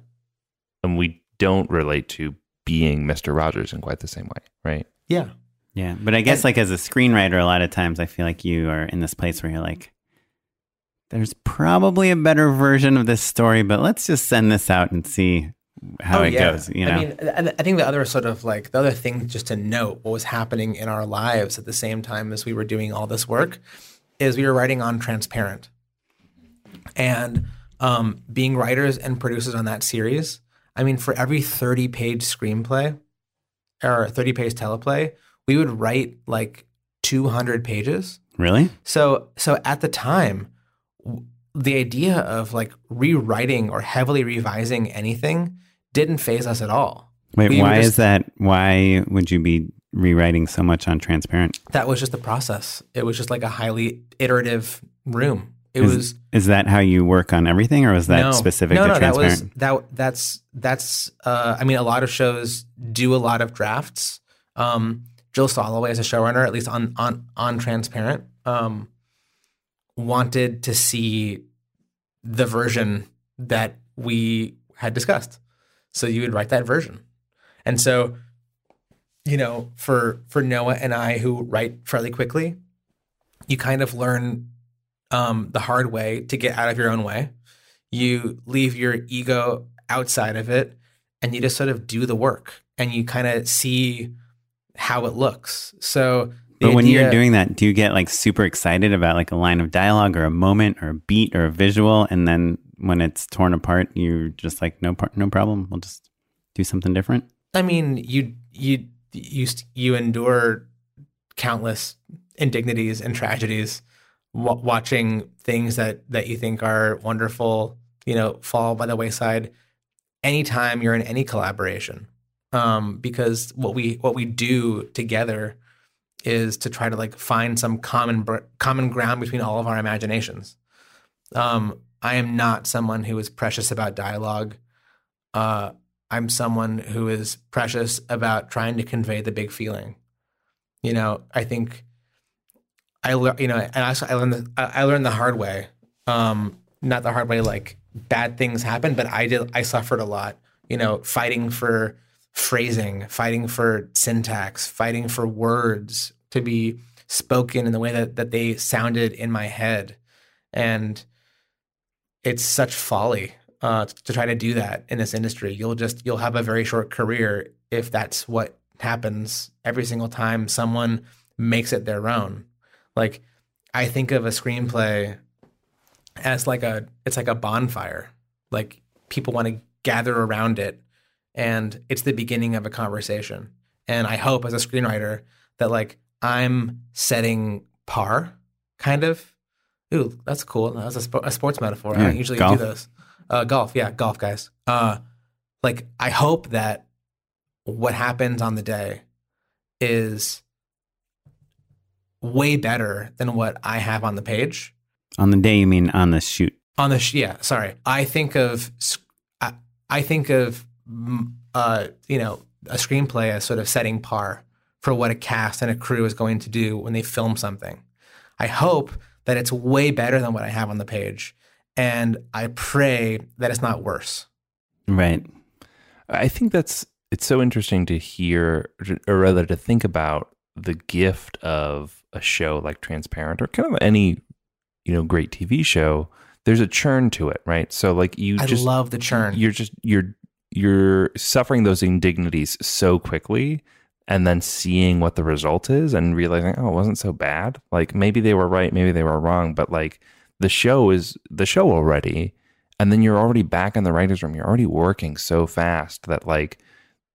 And we don't relate to being Mr. Rogers in quite the same way, right? yeah Yeah, but I guess And- like as a screenwriter, a lot of times I feel like you are in this place where you're like, there's probably a better version of this story, but let's just send this out and see how Oh, it yeah. goes. You know, I mean, I I think the other sort of like the other thing just to note what was happening in our lives at the same time as we were doing all this work is we were writing on Transparent, and um, being writers and producers on that series. I mean, for every thirty-page screenplay or thirty-page teleplay, we would write like two hundred pages. really? So so at the time, w- the idea of like rewriting or heavily revising anything didn't phase us at all. Wait, We why just- is that? Why would you be rewriting so much on Transparent? That was just the process. It was just like a highly iterative room. It is, was Is that how you work on everything, or was that no, specific no, to no, that Transparent? was that that's that's. Uh, I mean, a lot of shows do a lot of drafts. Um, Jill Soloway, as a showrunner, at least on on on Transparent, um, wanted to see the version that we had discussed. So you would write that version, and so you know, for for Noah and I who write fairly quickly, you kind of learn um, the hard way to get out of your own way. You leave your ego outside of it, and you just sort of do the work, and you kind of see how it looks. So, But when you're doing that, do you get like super excited about like a line of dialogue or a moment or a beat or a visual, and then when it's torn apart, you're just like, no, par- no problem. We'll just do something different. I mean, you you you you endure countless indignities and tragedies, w- watching things that that you think are wonderful, you know, fall by the wayside. Anytime you're in any collaboration, um, because what we what we do together is to try to like find some common br- common ground between all of our imaginations. Um, I am not someone who is precious about dialogue. Uh, I'm someone who is precious about trying to convey the big feeling. You know, I think I learned, you know, and I, learned the, I learned the hard way. Um, not the hard way, like bad things happen, but I did. I suffered a lot. You know, fighting for phrasing, fighting for syntax, fighting for words to be spoken in the way that that they sounded in my head, and it's such folly uh, to try to do that in this industry. You'll just you'll have a very short career if that's what happens every single time someone makes it their own. Like I think of a screenplay as like a it's like a bonfire. Like people want to gather around it and it's the beginning of a conversation. And I hope as a screenwriter that like I'm setting par kind of. Ooh, that's cool. That's a, sp- a sports metaphor. I don't usually golf. do those. Uh, golf, yeah, golf guys. Uh, like I hope that what happens on the day is way better than what I have on the page. On the day, you mean on the shoot? On the sh- yeah, sorry. I think of I, I think of mm, uh, you know a screenplay as sort of setting par for what a cast and a crew is going to do when they film something. I hope that it's way better than what I have on the page, and I pray that it's not worse. Right. I think that's it's so interesting to hear, or rather to think about the gift of a show like Transparent, or kind of any you know great TV show. There's a churn to it, right? So like you I just love the churn. you're just you're you're suffering those indignities so quickly and then seeing what the result is and realizing oh it wasn't so bad like maybe they were right maybe they were wrong but like the show is the show already and then you're already back in the writers room you're already working so fast that like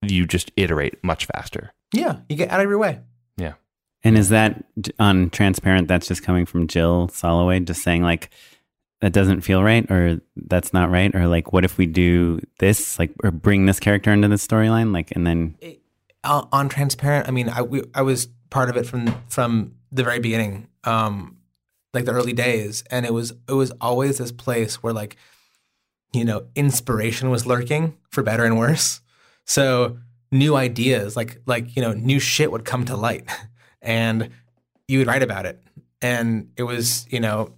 you just iterate much faster yeah, you get out of your way. And is that on transparent? That's just coming from Jill Soloway, just saying like that doesn't feel right, or that's not right, or like what if we do this, like or bring this character into the storyline, like and then uh, on transparent i mean I, we, I was part of it from from the very beginning um like the early days. And it was it was always this place where like you know inspiration was lurking for better and worse. So new ideas like like you know new shit would come to light and you would write about it and it was you know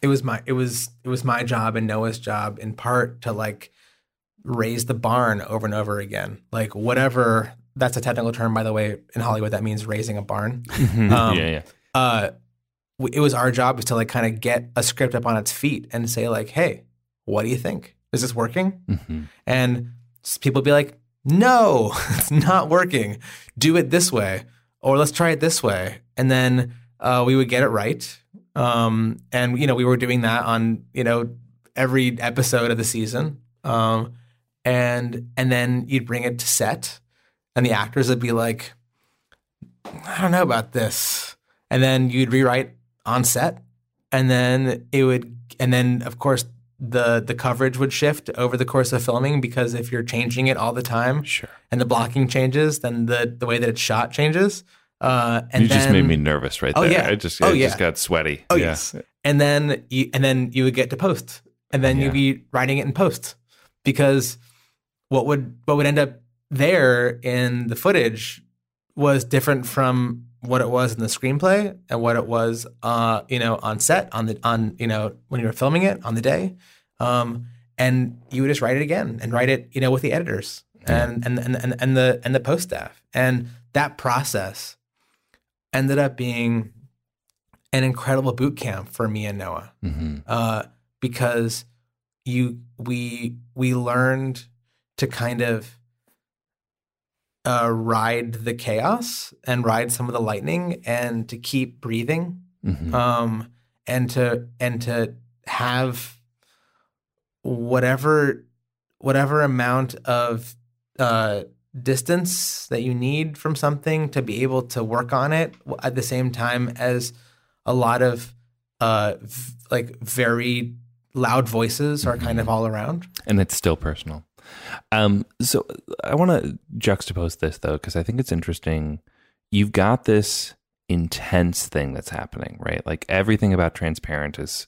it was my it was it was my job and noah's job in part to like raise the barn over and over again. Like whatever that's a technical term, by the way, in Hollywood that means raising a barn. Um, yeah yeah Uh, it was our job is to like kind of get a script up on its feet and say like, hey, what do you think? Is this working? Mhm. And people would be like, no, it's not working. Do it this way, or let's try it this way. And then uh, we would get it right. Um, and you know, we were doing that on you know every episode of the season. Um, and and then you'd bring it to set, and the actors would be like, I don't know about this. And then you'd rewrite on set, and then it would, and then of course the the coverage would shift over the course of filming because if you're changing it all the time sure and the blocking changes, then the the way that it's shot changes. Uh, and you just made me nervous right Oh, there yeah. i just Oh, i yeah. just got sweaty Oh yeah. yes. And then you and then you would get to post. And then Yeah. you'd be writing it in post. Because what would what would end up there in the footage was different from what it was in the screenplay and what it was uh, you know, on set, on the on, you know, when you were filming it on the day. Um, and you would just write it again and write it, you know, with the editors and, and, and, and, and the and the post staff. And that process ended up being an incredible boot camp for me and Noah hmm uh, because you we we learned to kind of uh, ride the chaos and ride some of the lightning and to keep breathing hmm um, and to and to have whatever whatever amount of uh, distance that you need from something to be able to work on it at the same time as a lot of uh v- like very loud voices are kind of all around. and it's still personal. Um, so I want to juxtapose this though, because I think it's interesting. You've got this intense thing that's happening, right? Like everything about Transparent is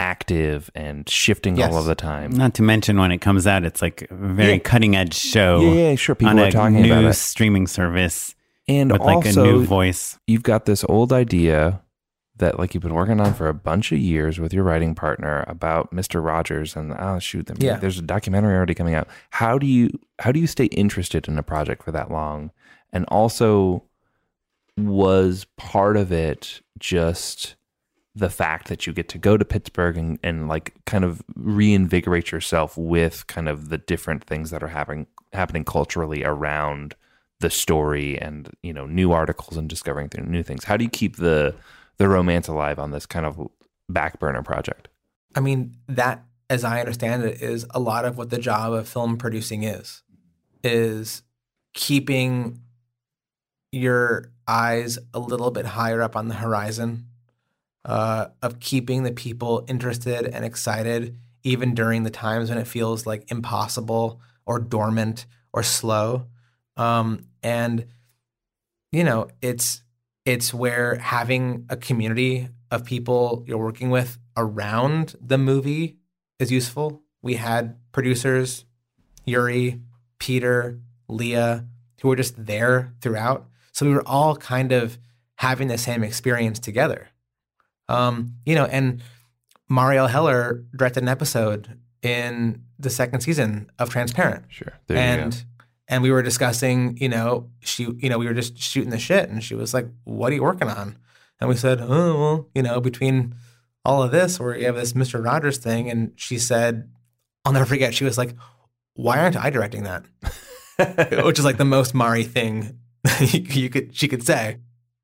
active and shifting Yes. all of the time. Not to mention when it comes out, it's like a very Yeah. cutting edge show yeah, yeah, sure. People on are a talking new about it, streaming service and with like a new voice. you've got this old idea that like you've been working on for a bunch of years with your writing partner about Mr. Rogers and oh shoot them Yeah. there's a documentary already coming out. How do you how do you stay interested in a project for that long? And also was part of it just the fact that you get to go to Pittsburgh and, and like kind of reinvigorate yourself with kind of the different things that are happening happening culturally around the story and you know new articles and discovering new things. How do you keep the the romance alive on this kind of back burner project? I mean, that, as I understand it, is a lot of what the job of film producing is, is keeping your eyes a little bit higher up on the horizon, uh, of keeping the people interested and excited, even during the times when it feels like impossible or dormant or slow. Um, and you know, it's it's where having a community of people you're working with around the movie is useful. We had producers, Yuri, Peter, Leah, who were just there throughout. So we were all kind of having the same experience together. Um, you know, and Marielle Heller directed an episode in the second season of Transparent Sure. There you and go. And we were discussing, you know, she, you know, we were just shooting the shit, and she was like, "What are you working on?" And we said, "Oh, well, you know, between all of this, where you have this Mister Rogers thing," and she said, "I'll never forget." She was like, "Why aren't I directing that?" Which is like the most Mari thing you, could she could say,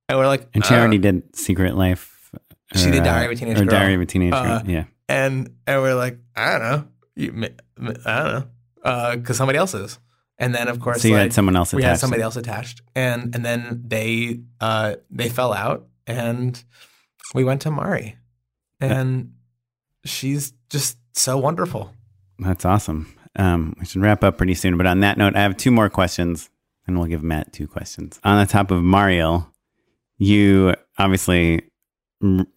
and we're like, And she "Uh," already did Secret Life. She did uh, Diary of a Teenage or Girl. Diary of a Teenage Uh, Girl. Yeah. and and we're like, I don't know, you, I don't know, because somebody else is. And then of course, So you like, had someone else we attached. had somebody else attached, and and then they uh they fell out, and we went to Mari, and she's just so wonderful. That's awesome. Um, we should wrap up pretty soon. But on that note, I have two more questions, and we'll give Matt two questions. On the top of Mario, you obviously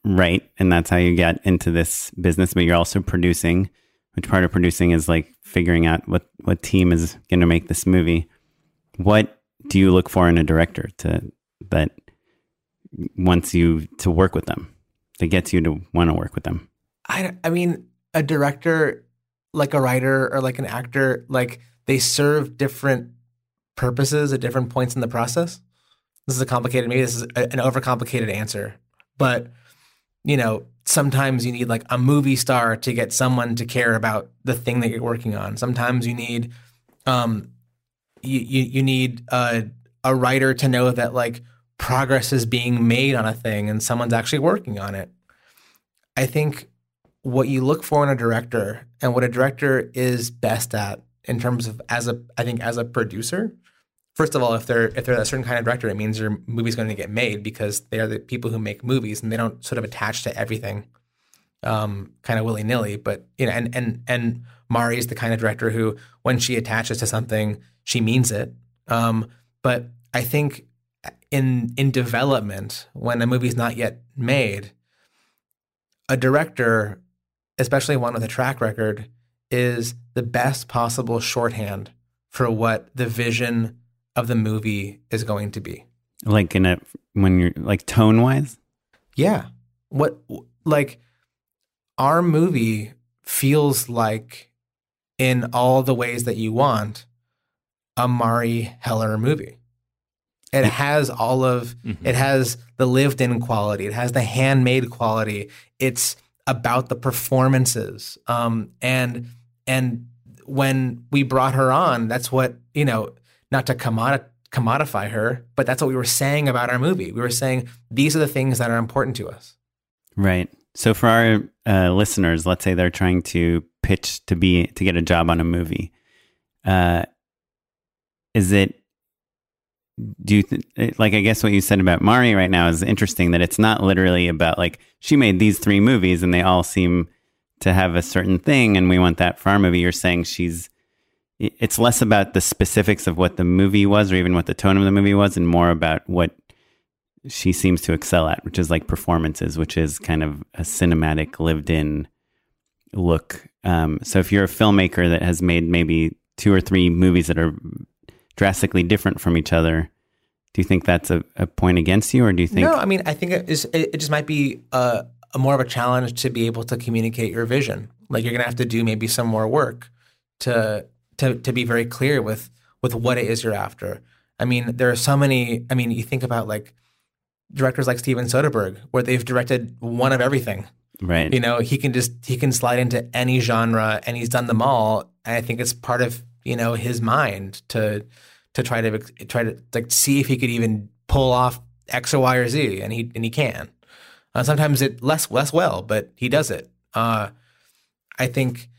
write, and that's how you get into this business. But you're also producing, which part of producing is like figuring out what what team is going to make this movie. What do you look for in a director to that wants you to work with them, that gets you to want to work with them? I I mean, a director, like a writer or like an actor, like they serve different purposes at different points in the process. This is a complicated, maybe this is a, an overcomplicated answer, but you know, sometimes you need like a movie star to get someone to care about the thing that you're working on. Sometimes you need, um, you you, you need a a writer to know that like progress is being made on a thing and someone's actually working on it. I think what you look for in a director and what a director is best at in terms of as a I think as a producer. First of all, if they're if they're a certain kind of director, it means your movie's going to get made because they are the people who make movies and they don't sort of attach to everything, um, kind of willy nilly. But you know, and and and Mari is the kind of director who, when she attaches to something, she means it. Um, but I think in in development, when a movie's not yet made, a director, especially one with a track record, is the best possible shorthand for what the vision of the movie is going to be. Like in a when you're like tone wise. Yeah. What like our movie feels like in all the ways that you want a Mari Heller movie. It has all of it has the lived in quality. It has the handmade quality. It's about the performances. Um, and and when we brought her on, that's what you know. Not to commodi- commodify her, but that's what we were saying about our movie. We were saying these are the things that are important to us. Right. So for our uh, listeners, let's say they're trying to pitch to be to get a job on a movie. Uh, is it do you th- like i guess what you said about mari right now is interesting that it's not literally about like she made these three movies and they all seem to have a certain thing and we want that for our movie you're saying she's it's less about the specifics of what the movie was or even what the tone of the movie was and more about what she seems to excel at which is like performances which is kind of a cinematic lived in look. Um, so if you're a filmmaker that has made maybe two or three movies that are drastically different from each other do you think that's a, a point against you or do you think no i mean i think it, is, it just might be a, a more of a challenge to be able to communicate your vision. Like you're going to have to do maybe some more work to to to be very clear with with what it is you're after. I mean, there are so many. I mean, you think about like directors like Steven Soderbergh, where they've directed one of everything. Right. You know, he can just he can slide into any genre, and he's done them all. And I think it's part of you know his mind to to try to try to like see if he could even pull off X or Y or Z, and he and he can. Uh, sometimes it less less well, but he does it. Uh, I think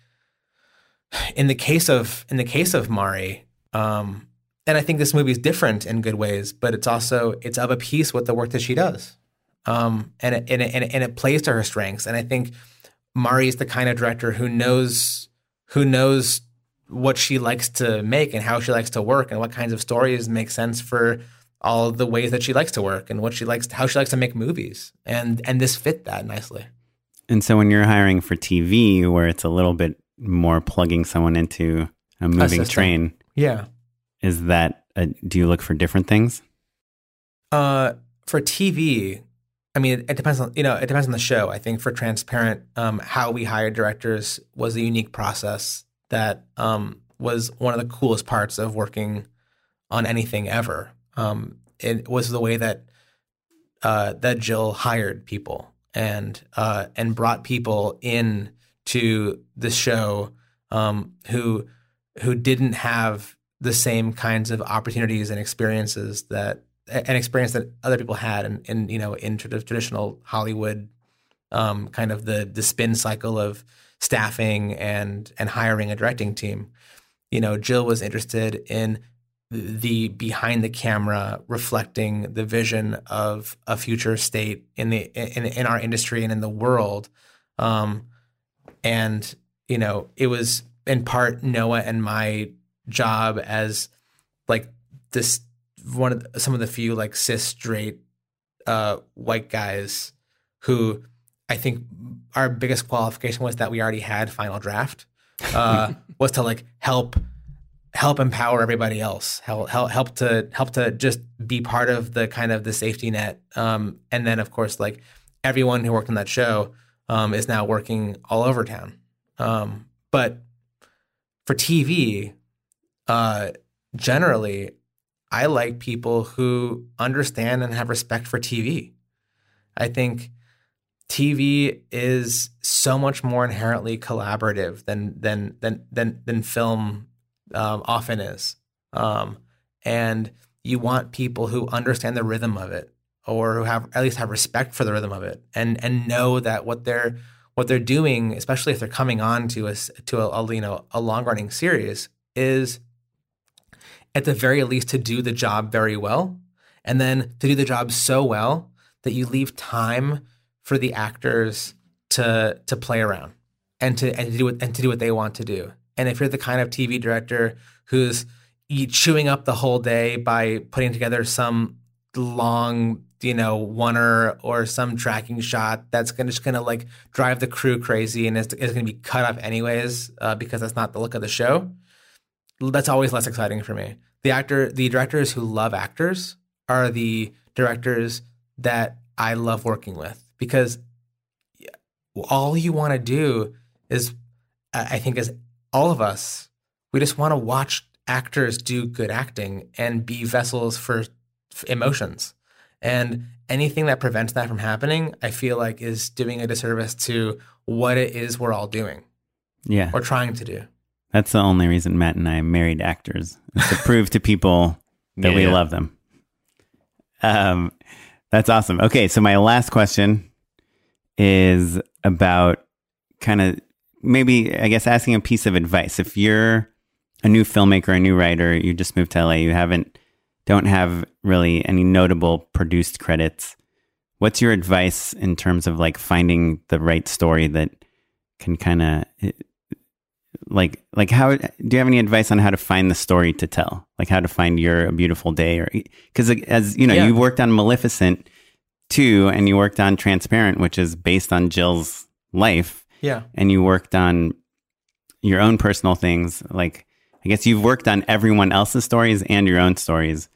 in the case of in the case of Mari, um, and I think this movie is different in good ways, but it's also it's of a piece with the work that she does, um, and it, and it, and it, and it plays to her strengths. And I think Mari is the kind of director who knows who knows what she likes to make and how she likes to work and what kinds of stories make sense for all the ways that she likes to work and what she likes how she likes to make movies. And and this fit that nicely. And so when you're hiring for tv where it's a little bit more plugging someone into a moving a train. Yeah. Is that a, do you look for different things? Uh, for TV, I mean, it, it, depends on you know it depends on the show. I think for Transparent, um, how we hired directors was a unique process that um, was one of the coolest parts of working on anything ever. Um, it was the way that uh, that Jill hired people and uh, and brought people in to the show um, who who didn't have the same kinds of opportunities and experiences that an experience that other people had in, in you know in traditional Hollywood um, kind of the the spin cycle of staffing and and hiring a directing team. You know, Jill was interested in the behind the camera reflecting the vision of a future state in the in, in our industry and in the world um, and you know it was in part Noah and my job as like this one of the, some of the few like cis straight uh, white guys who I think our biggest qualification was that we already had final draft uh, was to like help help empower everybody else help help help to help to just be part of the kind of the safety net um, and then of course like everyone who worked on that show um, is now working all over town. Um, but for TV, uh, generally, I like people who understand and have respect for TV. I think TV is so much more inherently collaborative than than than than than film um, often is, um, and you want people who understand the rhythm of it or who have at least have respect for the rhythm of it and and know that what they're what they're doing, especially if they're coming on to a to a, a you know a long running series, is at the very least to do the job very well, and then to do the job so well that you leave time for the actors to to play around and to and to do what and to do what they want to do. And if you're the kind of TV director who's chewing up the whole day by putting together some long you know oneer or or some tracking shot that's gonna just gonna like drive the crew crazy and it's, is gonna be cut off anyways uh, because that's not the look of the show that's always less exciting for me the actor the directors who love actors are the directors that i love working with because all you want to do is i think as all of us we just want to watch actors do good acting and be vessels for emotions. And anything that prevents that from happening, I feel like is doing a disservice to what it is we're all doing. Yeah. Or trying to do. That's the only reason Matt and I married actors to prove to people that yeah, we yeah. love them. Um, that's awesome. Okay, so my last question is about kind of maybe I guess asking a piece of advice. If you're a new filmmaker, a new writer, you just moved to LA, you haven't, don't have really any notable produced credits. What's your advice in terms of like finding the right story that can kind of eh, like like how do you have any advice on how to find the story to tell like how to find your a beautiful day or because as you know Yeah. you worked on maleficent too and you worked on transparent which is based on jill's life Yeah. and you worked on your own personal things like i guess you've worked on everyone else's stories and your own stories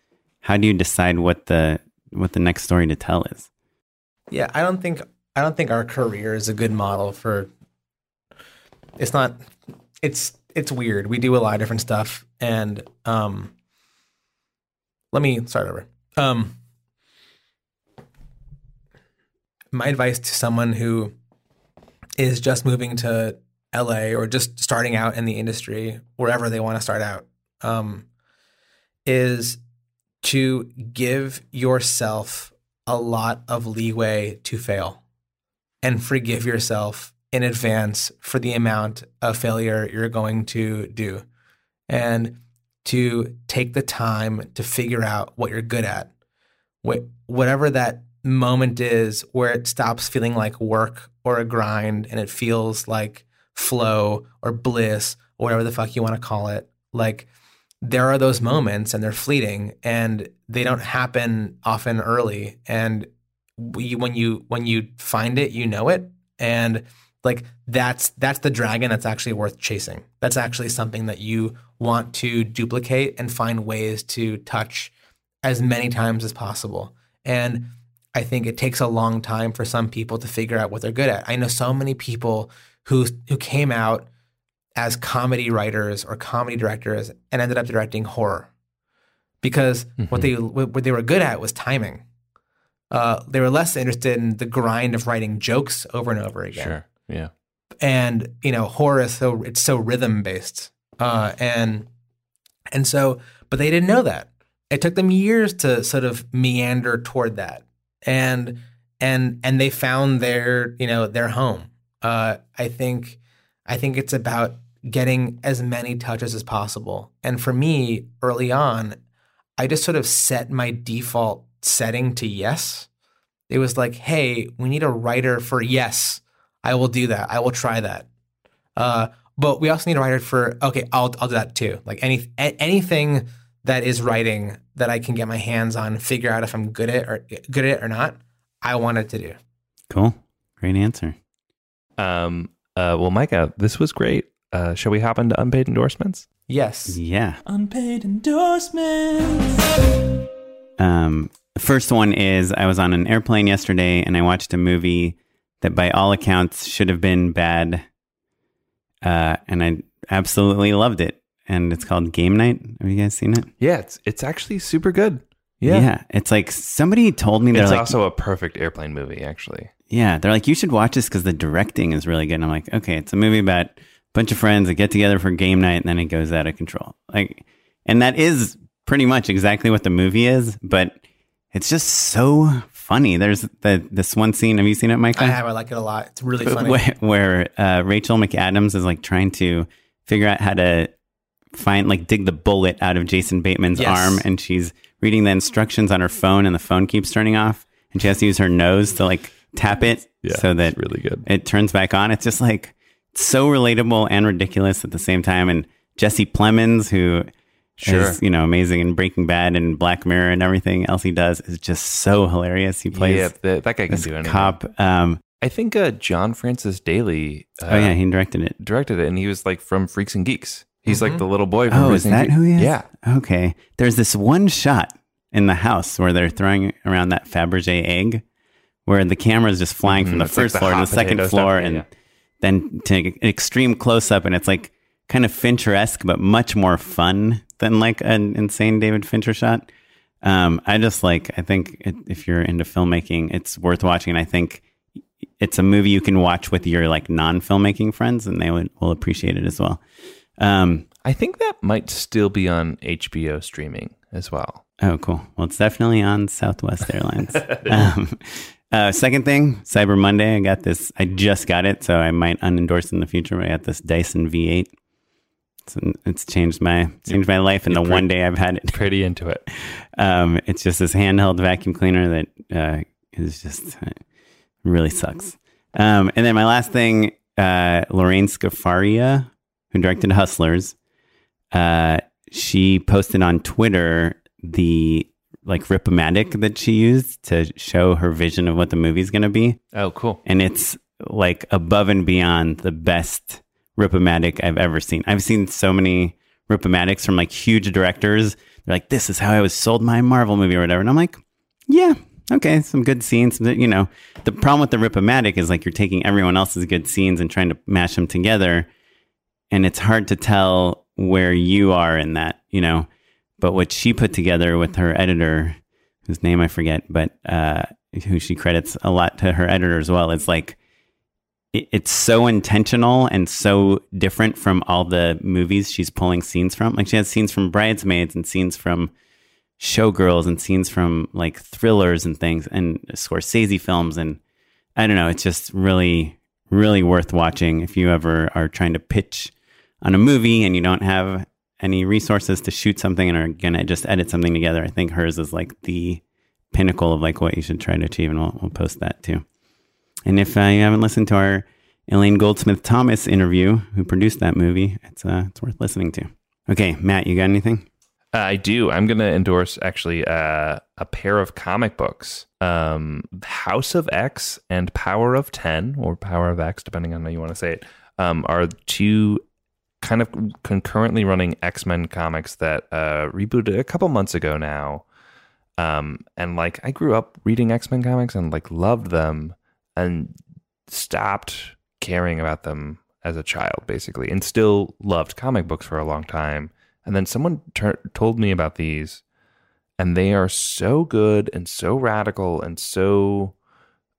how do you decide what the what the next story to tell is Yeah, I don't think I don't think our career is a good model for. It's not. It's it's weird. We do a lot of different stuff, and um. Let me start over. Um. My advice to someone who is just moving to LA or just starting out in the industry, wherever they want to start out, um, is to give yourself a lot of leeway to fail and forgive yourself in advance for the amount of failure you're going to do and to take the time to figure out what you're good at. Wh- Whatever that moment is where it stops feeling like work or a grind and it feels like flow or bliss or whatever the fuck you want to call it. Like, there are those moments and they're fleeting and they don't happen often early. And we, when you when you find it you know it. And like that's that's the dragon that's actually worth chasing. That's actually something that you want to duplicate and find ways to touch as many times as possible. And i think it takes a long time for some people to figure out what they're good at. I know so many people who who came out as comedy writers or comedy directors and ended up directing horror because what they what they were good at was timing. Uh, they were less interested in the grind of writing jokes over and over again. Sure. Yeah. And you know, horror is so it's so rhythm based, uh, and and so, but they didn't know that. It took them years to sort of meander toward that, and and and they found their you know their home. Uh, I think I think it's about getting as many touches as possible. And for me, early on, I just sort of set my default setting to yes. It was like, hey, we need a writer for yes. I will do that. I will try that. Uh, but we also need a writer for okay. I'll I'll do that too. Like any a- anything that is writing that I can get my hands on, figure out if I'm good at or good at it or not. I wanted to do. cool great answer Um. Uh. Well, Micah, this was great. Uh. Shall we hop into unpaid endorsements? Yes. yeah Unpaid endorsements. Um, the first one is I was on an airplane yesterday and I watched a movie that, by all accounts, should have been bad. Uh, and I absolutely loved it. And it's called Game Night. Have you guys seen it? Yeah. It's it's actually super good. Yeah. yeah It's like somebody told me they're It's like, also a perfect airplane movie, actually. yeah, they're like, you should watch this because the directing is really good. And I'm like, okay, it's a movie about a bunch of friends that get together for game night and then it goes out of control. Like, and that is pretty much exactly what the movie is, but it's just so funny. There's the this one scene. Have you seen it, Michael? I have. I like it a lot. It's really funny. where, where uh, Rachel McAdams is like trying to figure out how to find like dig the bullet out of Jason Bateman's Yes. arm, and she's reading the instructions on her phone, and the phone keeps turning off, and she has to use her nose to like tap it Yeah, so that it's really good. it turns back on. It's just like so relatable and ridiculous at the same time. And Jesse Plemons, who Sure. is you know amazing in Breaking Bad and Black Mirror and everything else he does, is just so hilarious. He plays yeah, that, that guy can this do anything. cop. Um, I think uh, John Francis Daly. Uh, oh yeah, he directed it. directed it, and he was like from Freaks and Geeks. He's like the little boy. From Oh, Freaks is that Geeks. who he is? Yeah, Okay. There's this one shot in the house where they're throwing around that Fabergé egg, where the camera is just flying from Mhm. the It's like first the floor to the second floor, stuff. Yeah, and yeah. Then to an extreme close up, and it's like kind of Fincher-esque, but much more fun than like an insane David Fincher shot. Um, I just like. I think it, if you're into filmmaking, it's worth watching. And I think it's a movie you can watch with your like non-filmmaking friends, and they would will appreciate it as well. Um, I think that might still be on HBO streaming as well. Oh, cool. Well, it's definitely on Southwest Airlines. um, uh, second thing, Cyber Monday. I got this. I just got it, so I might unendorse in the future. But I got this Dyson V8. It's, it's changed my changed my life in the one day I've had it. Pretty into it. Um, it's just this handheld vacuum cleaner that uh, is just uh, really sucks. Um, and then my last thing, uh, Lorene Scafaria, who directed Hustlers, uh, she posted on Twitter the like Rip-O-Matic that she used to show her vision of what the movie's going to be. Oh, cool. And it's like above and beyond the best Rip-O-Matic I've ever seen. I've seen so many Rip-O-Matics from like huge directors. They're like, this is how I was sold my Marvel movie or whatever. And I'm like, yeah, okay, some good scenes. You know, the problem with the Rip-O-Matic is like you're taking everyone else's good scenes and trying to mash them together. And it's hard to tell where you are in that, you know. But what she put together with her editor, whose name I forget, but uh, who she credits a lot to her editor as well, is like it, it's so intentional and so different from all the movies she's pulling scenes from. Like she has scenes from Bridesmaids and scenes from Showgirls and scenes from like thrillers and things and Scorsese films and I don't know. It's just really, really worth watching if you ever are trying to pitch on a movie and you don't have any resources to shoot something and are gonna just edit something together. I think hers is like the pinnacle of like what you should try to achieve, and we'll, we'll post that too. And if uh, you haven't listened to our Elaine Goldsmith Thomas interview, who produced that movie, it's uh, it's worth listening to. Okay, Matt, you got anything? Uh, I do. I'm going to endorse actually uh, a pair of comic books um, House of X and Power of 10, or Power of X, depending on how you want to say it, um, are two kind of concurrently running X Men comics that uh, rebooted a couple months ago now. Um, and like I grew up reading X Men comics and like loved them and stopped caring about them as a child, basically, and still loved comic books for a long time. And then someone ter- told me about these, and they are so good and so radical and so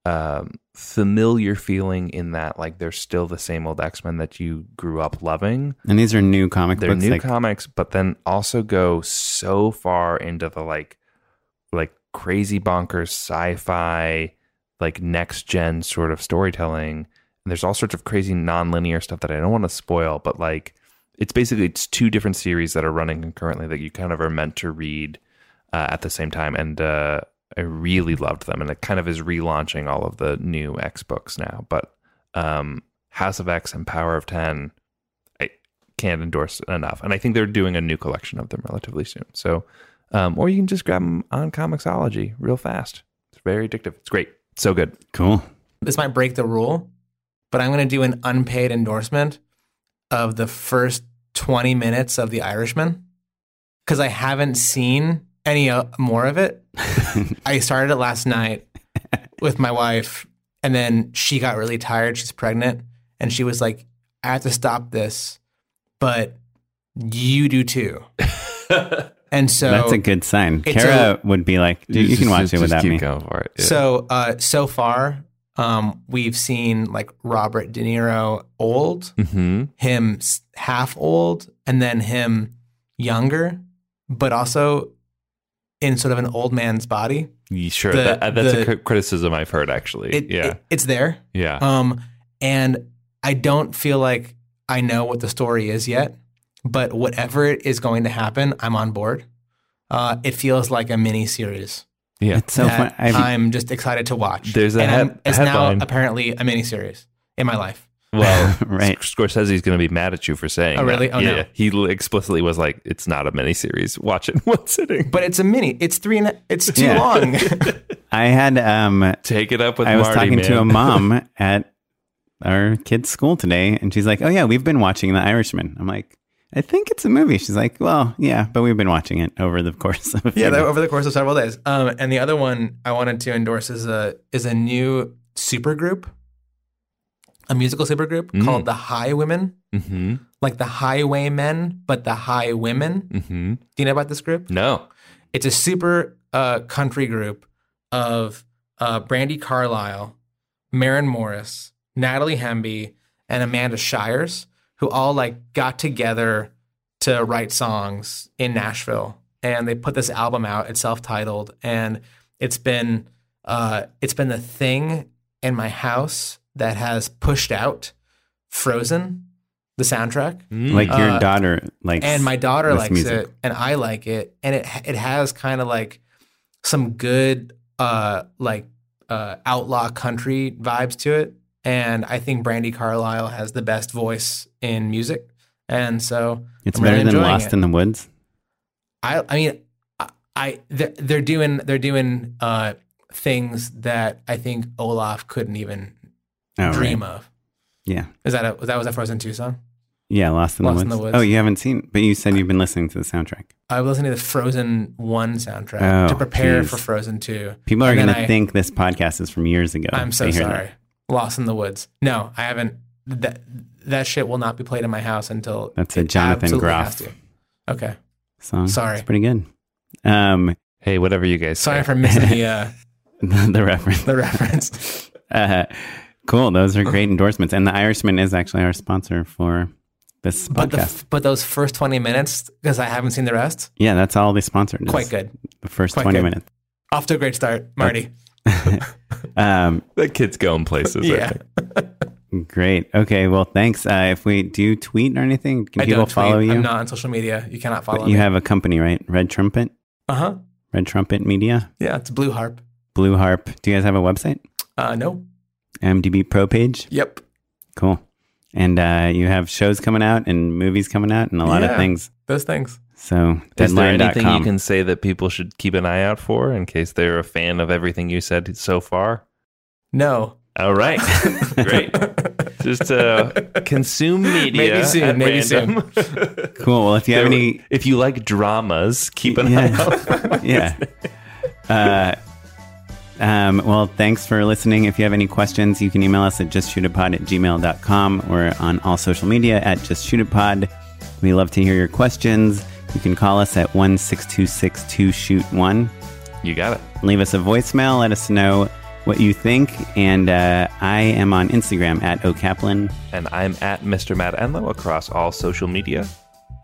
um, familiar feeling in that like they're still the same old X Men that you grew up loving. And these are new comic They're books. new like, comics, but then also go so far into the like like crazy bonkers sci-fi, like next gen sort of storytelling. And there's all sorts of crazy non-linear stuff that I don't want to spoil, but like it's basically it's two different series that are running concurrently that you kind of are meant to read uh, at the same time. And uh, I really loved them, and it kind of is relaunching all of the new X books now. But um, House of X and Power of Ten, I can't endorse enough, and I think they're doing a new collection of them relatively soon. So, um, or you can just grab them on Comixology real fast. It's very addictive. It's great. So good. cool. This might break the rule, but I'm going to do an unpaid endorsement of the first 20 minutes of The Irishman because I haven't seen any uh, more of it. I started it last night with my wife, and then she got really tired. She's pregnant, and she was like, I have to stop this, but you do too. and so That's a good sign. it's Kara would be like, Dude, you can Just- watch just- it just without keep me. going for it. Yeah. So uh, so far, um, we've seen like Robert De Niro old, Mhm. him half old, and then him younger, but also in sort of an old man's body. Sure, the- that, uh, that's a the- cri- criticism I've heard actually. It, yeah, it- it's there. yeah. Um, and I don't feel like I know what the story is yet, but whatever it is going to happen, I'm on board. Uh, it feels like a mini series. yeah. It's so fun. I've, I'm just excited to watch. There's a and I'm- head- it's headline. now apparently a mini series in my life. Well, Right. Scorsese's going to be mad at you for saying. Oh, really? that. Oh, no. yeah. He explicitly was like, "It's not a miniseries. Watch it in one sitting." But it's a mini. It's three and a, it's too Yeah. long. I had um, Take it up with I was Marty, talking man. to a mom at our kid's school today, and she's like, "Oh yeah, we've been watching The Irishman." I'm like, "I think it's a movie." She's like, "Well, yeah, but we've been watching it over the course of a few yeah, days." over the course of several days. Um, and the other one I wanted to endorse is a is a new supergroup, a musical supergroup Mm. called the Highwomen, Mm-hmm. like the Highwaymen, but the Highwomen. Mm-hmm. Do you know about this group? No. It's a super uh, country group of uh, Brandi Carlile, Maren Morris, Natalie Hemby, and Amanda Shires, who all like got together to write songs in Nashville, and they put this album out. It's self-titled, and it's been uh, it's been the thing in my house that has pushed out Frozen the soundtrack. Like your Uh, daughter likes and my daughter likes music. it and i like it and it it has kind of like some good uh like uh outlaw country vibes to it and i think brandi carlile has the best voice in music and so It's I'm really better than Lost it. in the Woods. i i mean i, I they're, they're doing they're doing uh things that i think olaf couldn't even Oh, dream right. of Yeah. is that a was that was that frozen 2 song Yeah, Lost in, Lost the, in Woods. the Woods. Oh, you haven't seen, but you said you've been listening to the soundtrack. I was listening to the Frozen One soundtrack Oh, to prepare geez. for Frozen Two. People are going to think this podcast is from years ago. I'm so They hear sorry. Lost in the Woods. No, I haven't. That that shit will not be played in my house until That's a it Jonathan Groff. Okay, That song. Sorry. It's pretty good. Um, Hey, whatever you guys sorry say. for missing the uh, the, the reference. the reference. Uh, cool. Those are great endorsements. And The Irishman is actually our sponsor for this But the podcast. but those first twenty minutes because I haven't seen the rest. yeah, that's all they sponsored. Quite good. The first Quite 20 good. minutes. Off to a great start, Marty. Um, That kid's going places. I yeah, think. great. Okay. Well, thanks. Uh, if we do you tweet or anything, can I people don't tweet. follow you? I'm not on social media. You cannot follow But you me. have a company, right? Red Trumpet? uh huh. Red Trumpet Media? Yeah, it's Blue Harp. Blue Harp. Do you guys have a website? Uh, no. MDB Pro page? Yep. Cool. And uh, you have shows coming out and movies coming out and a lot of things. Those things. So Is there anything you can say that people should keep an eye out for in case they're a fan of everything you said so far? No. All right. Great. Just uh, consume media. Maybe soon, at maybe random. Cool. Well, if you have any If you like dramas, keep an Yeah. eye out. yeah. Uh, um, well, thanks for listening. If you have any questions, you can email us at justshootitpod at gmail.com or on all social media at justshootitpod. We love to hear your questions. You can call us at 16262 shoot 1 You got it. Leave us a voicemail. Let us know what you think. And uh, I am on Instagram at okaplan. And I'm at Mr. Matt Enlow across all social media.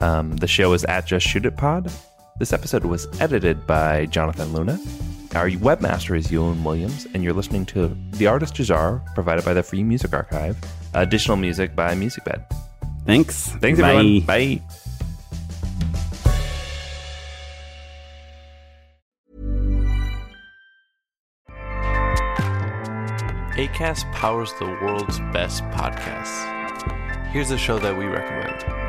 Um, the show is at Just Shoot It Pod. This episode was edited by Jonathan Luna. Our webmaster is Ewan Williams, and you're listening to The Artist Jahzzar, provided by the Free Music Archive. Additional music by MusicBed. Thanks. Thanks, Bye. everyone. Bye. ACAST powers the world's best podcasts. Here's a show that we recommend.